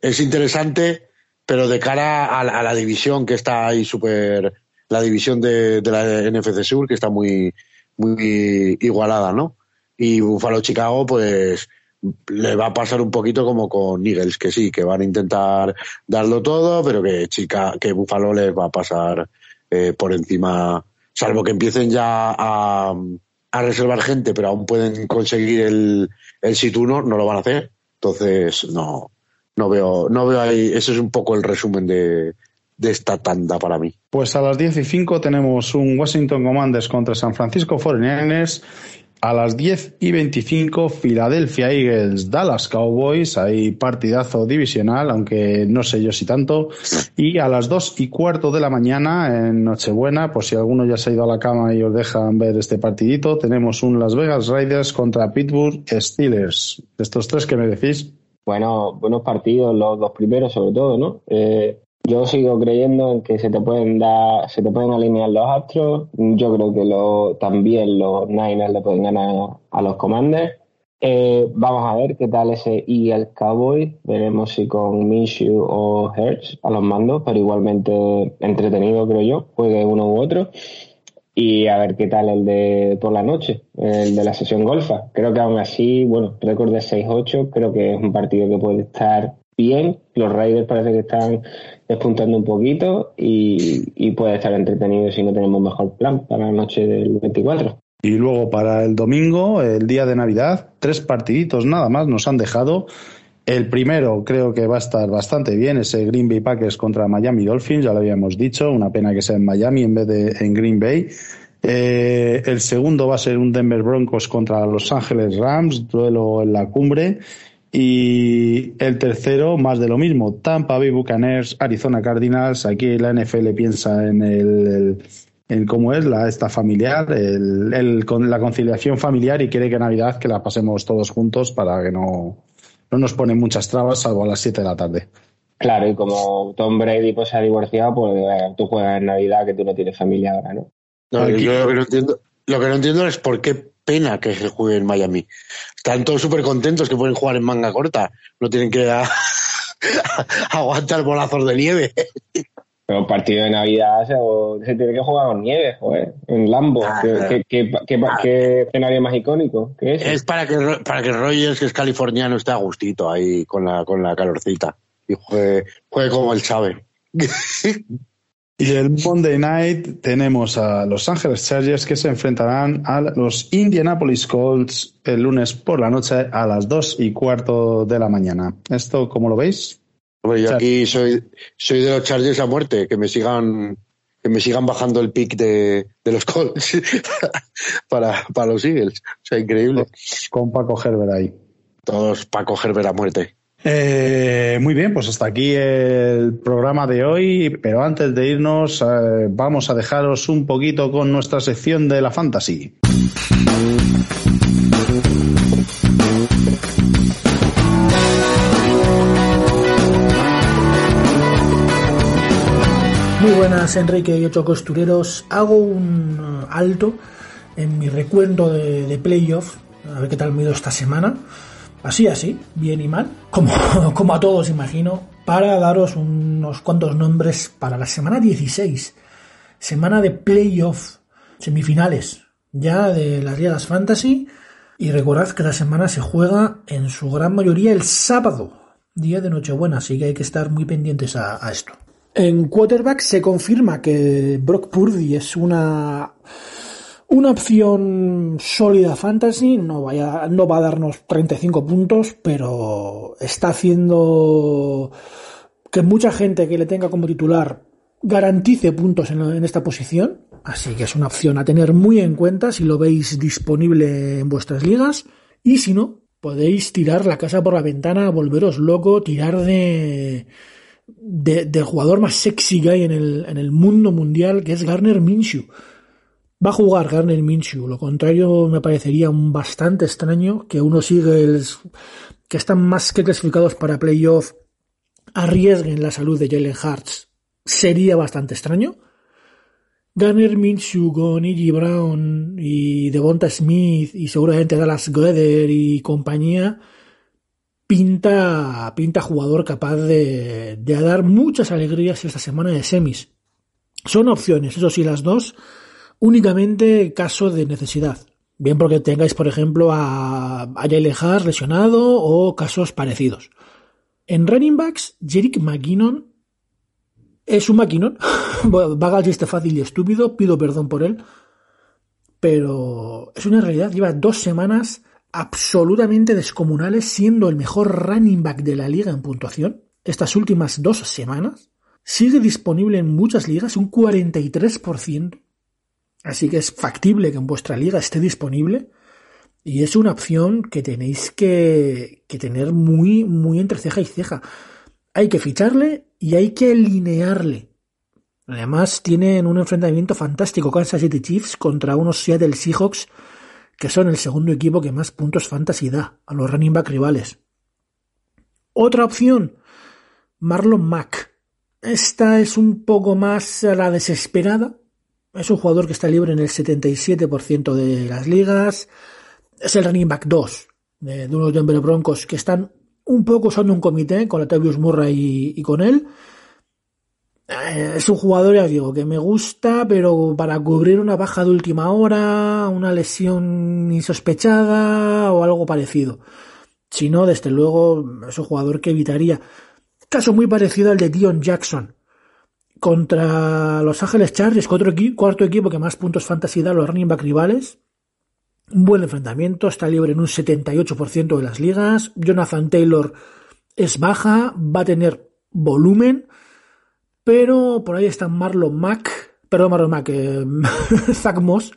es, interesante, pero de cara a, a la división que está ahí súper, la división de, de, la NFC Sur, que está muy, muy igualada, ¿no? Y Buffalo Chicago, pues le va a pasar un poquito como con Eagles, que sí, que van a intentar darlo todo, pero que Chica, que Buffalo les va a pasar eh, por encima, salvo que empiecen ya a, a, reservar gente, pero aún pueden conseguir el, el situno, no lo van a hacer. Entonces, no, no veo, no veo ahí, ese es un poco el resumen de, esta tanda para mí. Pues a las 10 y 5 tenemos un Washington Commanders contra San Francisco 49ers A las 10 y 25, Philadelphia Eagles, Dallas Cowboys. Hay partidazo divisional, aunque no sé yo si tanto. Y a las 2 y cuarto de la mañana, en Nochebuena, por si alguno ya se ha ido a la cama y os dejan ver este partidito, tenemos un Las Vegas Raiders contra Pittsburgh Steelers. De estos tres, ¿qué me decís? Bueno, buenos partidos, los dos primeros sobre todo, ¿no? Eh, yo sigo creyendo en que se te pueden dar, se te pueden alinear los Astros. Yo creo que lo, también los Niners le pueden ganar a los Commanders. Eh, vamos a ver qué tal ese Eagle Cowboy. Veremos si con Minshew o Hertz a los mandos, pero igualmente entretenido, creo yo. Juegue uno u otro. Y a ver qué tal el de por la noche, el de la sesión golfa. Creo que aún así, bueno, récord de 6-8, creo que es un partido que puede estar bien. Los Raiders parece que están despuntando un poquito y, puede estar entretenido si no tenemos mejor plan para la noche del 24. Y luego para el domingo, el día de Navidad, tres partiditos nada más nos han dejado. El primero creo que va a estar bastante bien, ese Green Bay Packers contra Miami Dolphins, ya lo habíamos dicho, una pena que sea en Miami en vez de en Green Bay. Eh, el segundo va a ser un Denver Broncos contra Los Ángeles Rams, duelo en la cumbre. Y el tercero, más de lo mismo, Tampa Bay Buccaneers, Arizona Cardinals. Aquí la NFL piensa en el, en cómo es la esta familiar, el, con la conciliación familiar y quiere que Navidad que la pasemos todos juntos para que no, no nos pone muchas trabas, salvo a las 7 de la tarde. Claro, y como Tom Brady pues, se ha divorciado, pues eh, tú juegas en Navidad que tú no tienes familia ahora, ¿no? no yo lo que no entiendo, lo que no entiendo es por qué pena que se juegue en Miami. Están todos súper contentos que pueden jugar en manga corta. No tienen que aguantar bolazos de nieve. Pero partido de Navidad se, tiene que jugar con nieve, joder, en Lambo. Ah, ¿Qué, escenario más icónico? es? es para que, para que Rogers, que es californiano, esté a gustito ahí con la, con la calorcita y juegue, juegue como el Chávez. Y el Monday Night tenemos a Los Ángeles Chargers que se enfrentarán a los Indianapolis Colts el lunes por la noche a las dos y cuarto de la mañana. ¿Esto cómo lo veis? Hombre, yo aquí soy, soy de los Chargers a muerte, que me sigan que me sigan bajando el pick de, los Colts para, para los Eagles. O sea, increíble. Con Paco Herbert ahí. Todos Paco Herbert a muerte. Eh, muy bien, pues hasta aquí el programa de hoy, pero antes de irnos eh, vamos a dejaros un poquito con nuestra sección de la fantasy. Buenas Enrique y ocho costureros. Hago un alto en mi recuento de, de playoff, a ver qué tal me ha ido esta semana así, así, bien y mal, como, como a todos imagino, para daros unos cuantos nombres para la semana 16, semana de playoff, semifinales ya de las ligas fantasy. Y recordad que la semana se juega en su gran mayoría el sábado, día de Nochebuena, así que hay que estar muy pendientes a esto. En quarterback se confirma que Brock Purdy es una una opción sólida fantasy, no, vaya, no va a darnos 35 puntos, pero está haciendo que mucha gente que le tenga como titular garantice puntos en, esta posición. Así que es una opción a tener muy en cuenta si lo veis disponible en vuestras ligas. Y si no, podéis tirar la casa por la ventana, volveros loco, tirar de, del jugador más sexy que hay en el, en el mundo mundial, que es Garner Minshew Va a jugar Garner Minshew, lo contrario me parecería un bastante extraño que unos Eagles que están más que clasificados para playoff arriesguen la salud de Jalen Hurts. Sería bastante extraño. Garner Minshew con E.G. Brown y Devonta Smith y seguramente Dallas Goeder y compañía pinta, pinta jugador capaz de, de dar muchas alegrías esta semana de semis. Son opciones, eso sí, las dos únicamente caso de necesidad. Bien porque tengáis, por ejemplo, a, a Jalen lesionado o casos parecidos. En running backs, Jerick McKinnon es un McKinnon. Vaga el chiste fácil y estúpido, pido perdón por él. Pero es una realidad. Lleva dos semanas absolutamente descomunales siendo el mejor running back de la liga en puntuación. Estas últimas dos semanas. Sigue disponible en muchas ligas, un 43%. Así que es factible que en vuestra liga esté disponible. Y es una opción que tenéis que, que tener muy, muy entre ceja y ceja. Hay que ficharle y hay que alinearle. Además, tienen un enfrentamiento fantástico Kansas City Chiefs contra unos Seattle Seahawks que son el segundo equipo que más puntos fantasy da a los running back rivales. Otra opción, Marlon Mack. Esta es un poco más a la desesperada. Es un jugador que está libre en el 77% de las ligas. Es el running back 2 de, unos Denver Broncos que están un poco usando un comité con Latavius Murray y con él. Eh, es un jugador, ya digo, que me gusta, pero para cubrir una baja de última hora, una lesión insospechada o algo parecido. Si no, desde luego, es un jugador que evitaría. Caso muy parecido al de Dion Jackson. Contra Los Ángeles Chargers, cuarto, cuarto equipo que más puntos fantasy da los running back rivales. Un buen enfrentamiento, está libre en un 78% de las ligas. Jonathan Taylor es baja, va a tener volumen pero por ahí está Marlon Mack, perdón Marlon Mack, eh, Moss,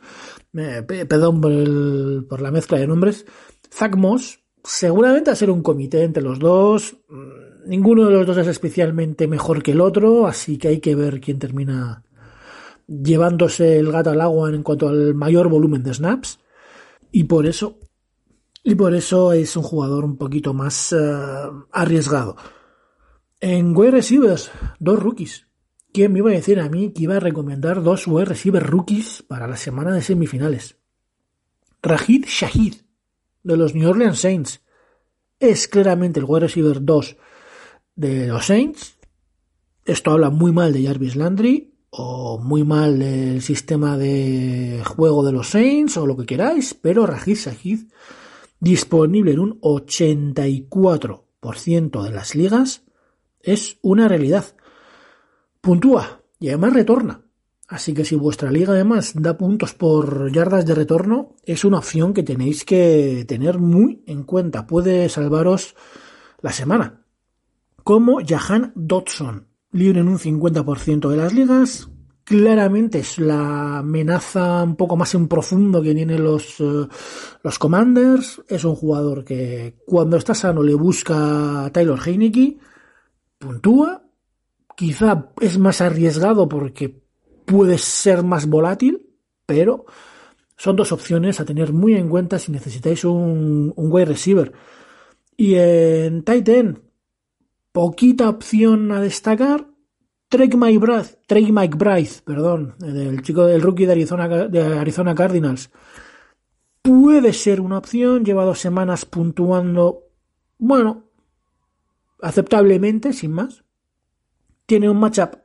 perdón por, la mezcla de nombres, Zach Moss, seguramente a ser un comité entre los dos, mm, ninguno de los dos es especialmente mejor que el otro, así que hay que ver quién termina llevándose el gato al agua en cuanto al mayor volumen de snaps, y por eso, y por eso es un jugador un poquito más eh, arriesgado. En wide receivers, dos rookies. ¿Quién me iba a decir a mí que iba a recomendar dos wide receivers rookies para la semana de semifinales? Rajid Shahid, de los New Orleans Saints. Es claramente el wide receiver 2 de los Saints. Esto habla muy mal de Jarvis Landry o muy mal del sistema de juego de los Saints o lo que queráis, pero Rajid Shahid disponible en un 84% de las ligas es una realidad. Puntúa y además retorna. Así que si vuestra liga además da puntos por yardas de retorno, es una opción que tenéis que tener muy en cuenta. Puede salvaros la semana. Como Jahan Dodson, libre en un 50% de las ligas. Claramente es la amenaza un poco más en profundo que tienen los, eh, los Commanders. Es un jugador que cuando está sano le busca a Taylor Heineke puntúa, quizá es más arriesgado porque puede ser más volátil, pero son dos opciones a tener muy en cuenta si necesitáis un, un wide receiver. Y en Titan, poquita opción a destacar. Drake Mike Mike perdón, el chico del rookie de Arizona, de Arizona Cardinals. Puede ser una opción, lleva dos semanas puntuando, bueno, aceptablemente, sin más. Tiene un matchup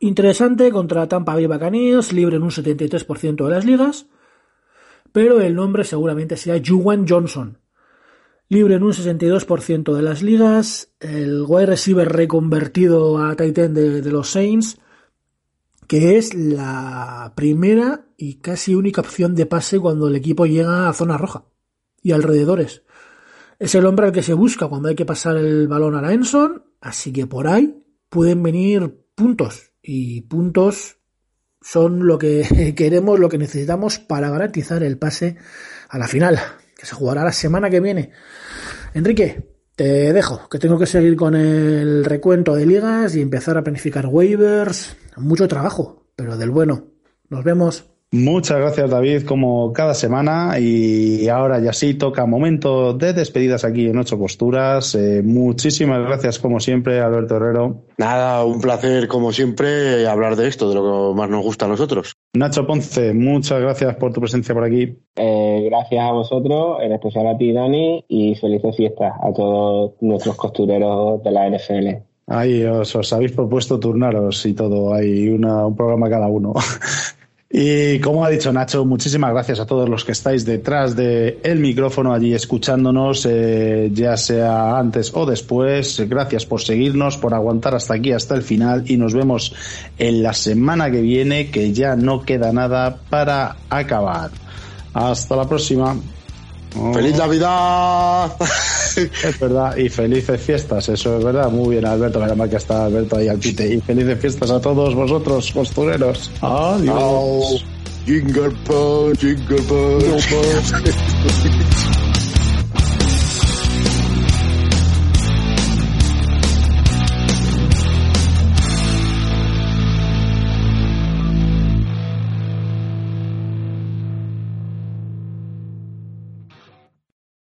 interesante contra Tampa Bay Buccaneers, libre en un 73% de las ligas, pero el nombre seguramente sea Juwan Johnson. Libre en un 62% de las ligas, el wide receiver reconvertido a Titan de, de los Saints, que es la primera y casi única opción de pase cuando el equipo llega a zona roja y alrededores. Es el hombre al que se busca cuando hay que pasar el balón a la Enson, así que por ahí pueden venir puntos y puntos son lo que queremos, lo que necesitamos para garantizar el pase a la final, que se jugará la semana que viene. Enrique, te dejo, que tengo que seguir con el recuento de ligas y empezar a planificar waivers. Mucho trabajo, pero del bueno. Nos vemos. Muchas gracias David, como cada semana. Y ahora ya sí toca momento de despedidas aquí en Ocho Posturas. Eh, muchísimas gracias como siempre, Alberto Herrero. Nada, un placer como siempre hablar de esto, de lo que más nos gusta a nosotros. Nacho Ponce, muchas gracias por tu presencia por aquí. Eh, gracias a vosotros, en especial a ti, Dani, y felices fiestas a todos nuestros costureros de la NFL. Ahí os, os habéis propuesto turnaros y todo, hay una, un programa cada uno. Y como ha dicho Nacho, muchísimas gracias a todos los que estáis detrás del el micrófono allí escuchándonos, eh, ya sea antes o después. Gracias por seguirnos, por aguantar hasta aquí, hasta el final y nos vemos en la semana que viene, que ya no queda nada para acabar. Hasta la próxima. ¡Feliz Navidad! Es verdad, y felices fiestas, eso es verdad. Muy bien, Alberto, la que está Alberto ahí al quite. Y felices fiestas a todos vosotros, costureros. Adiós. Jingle jingle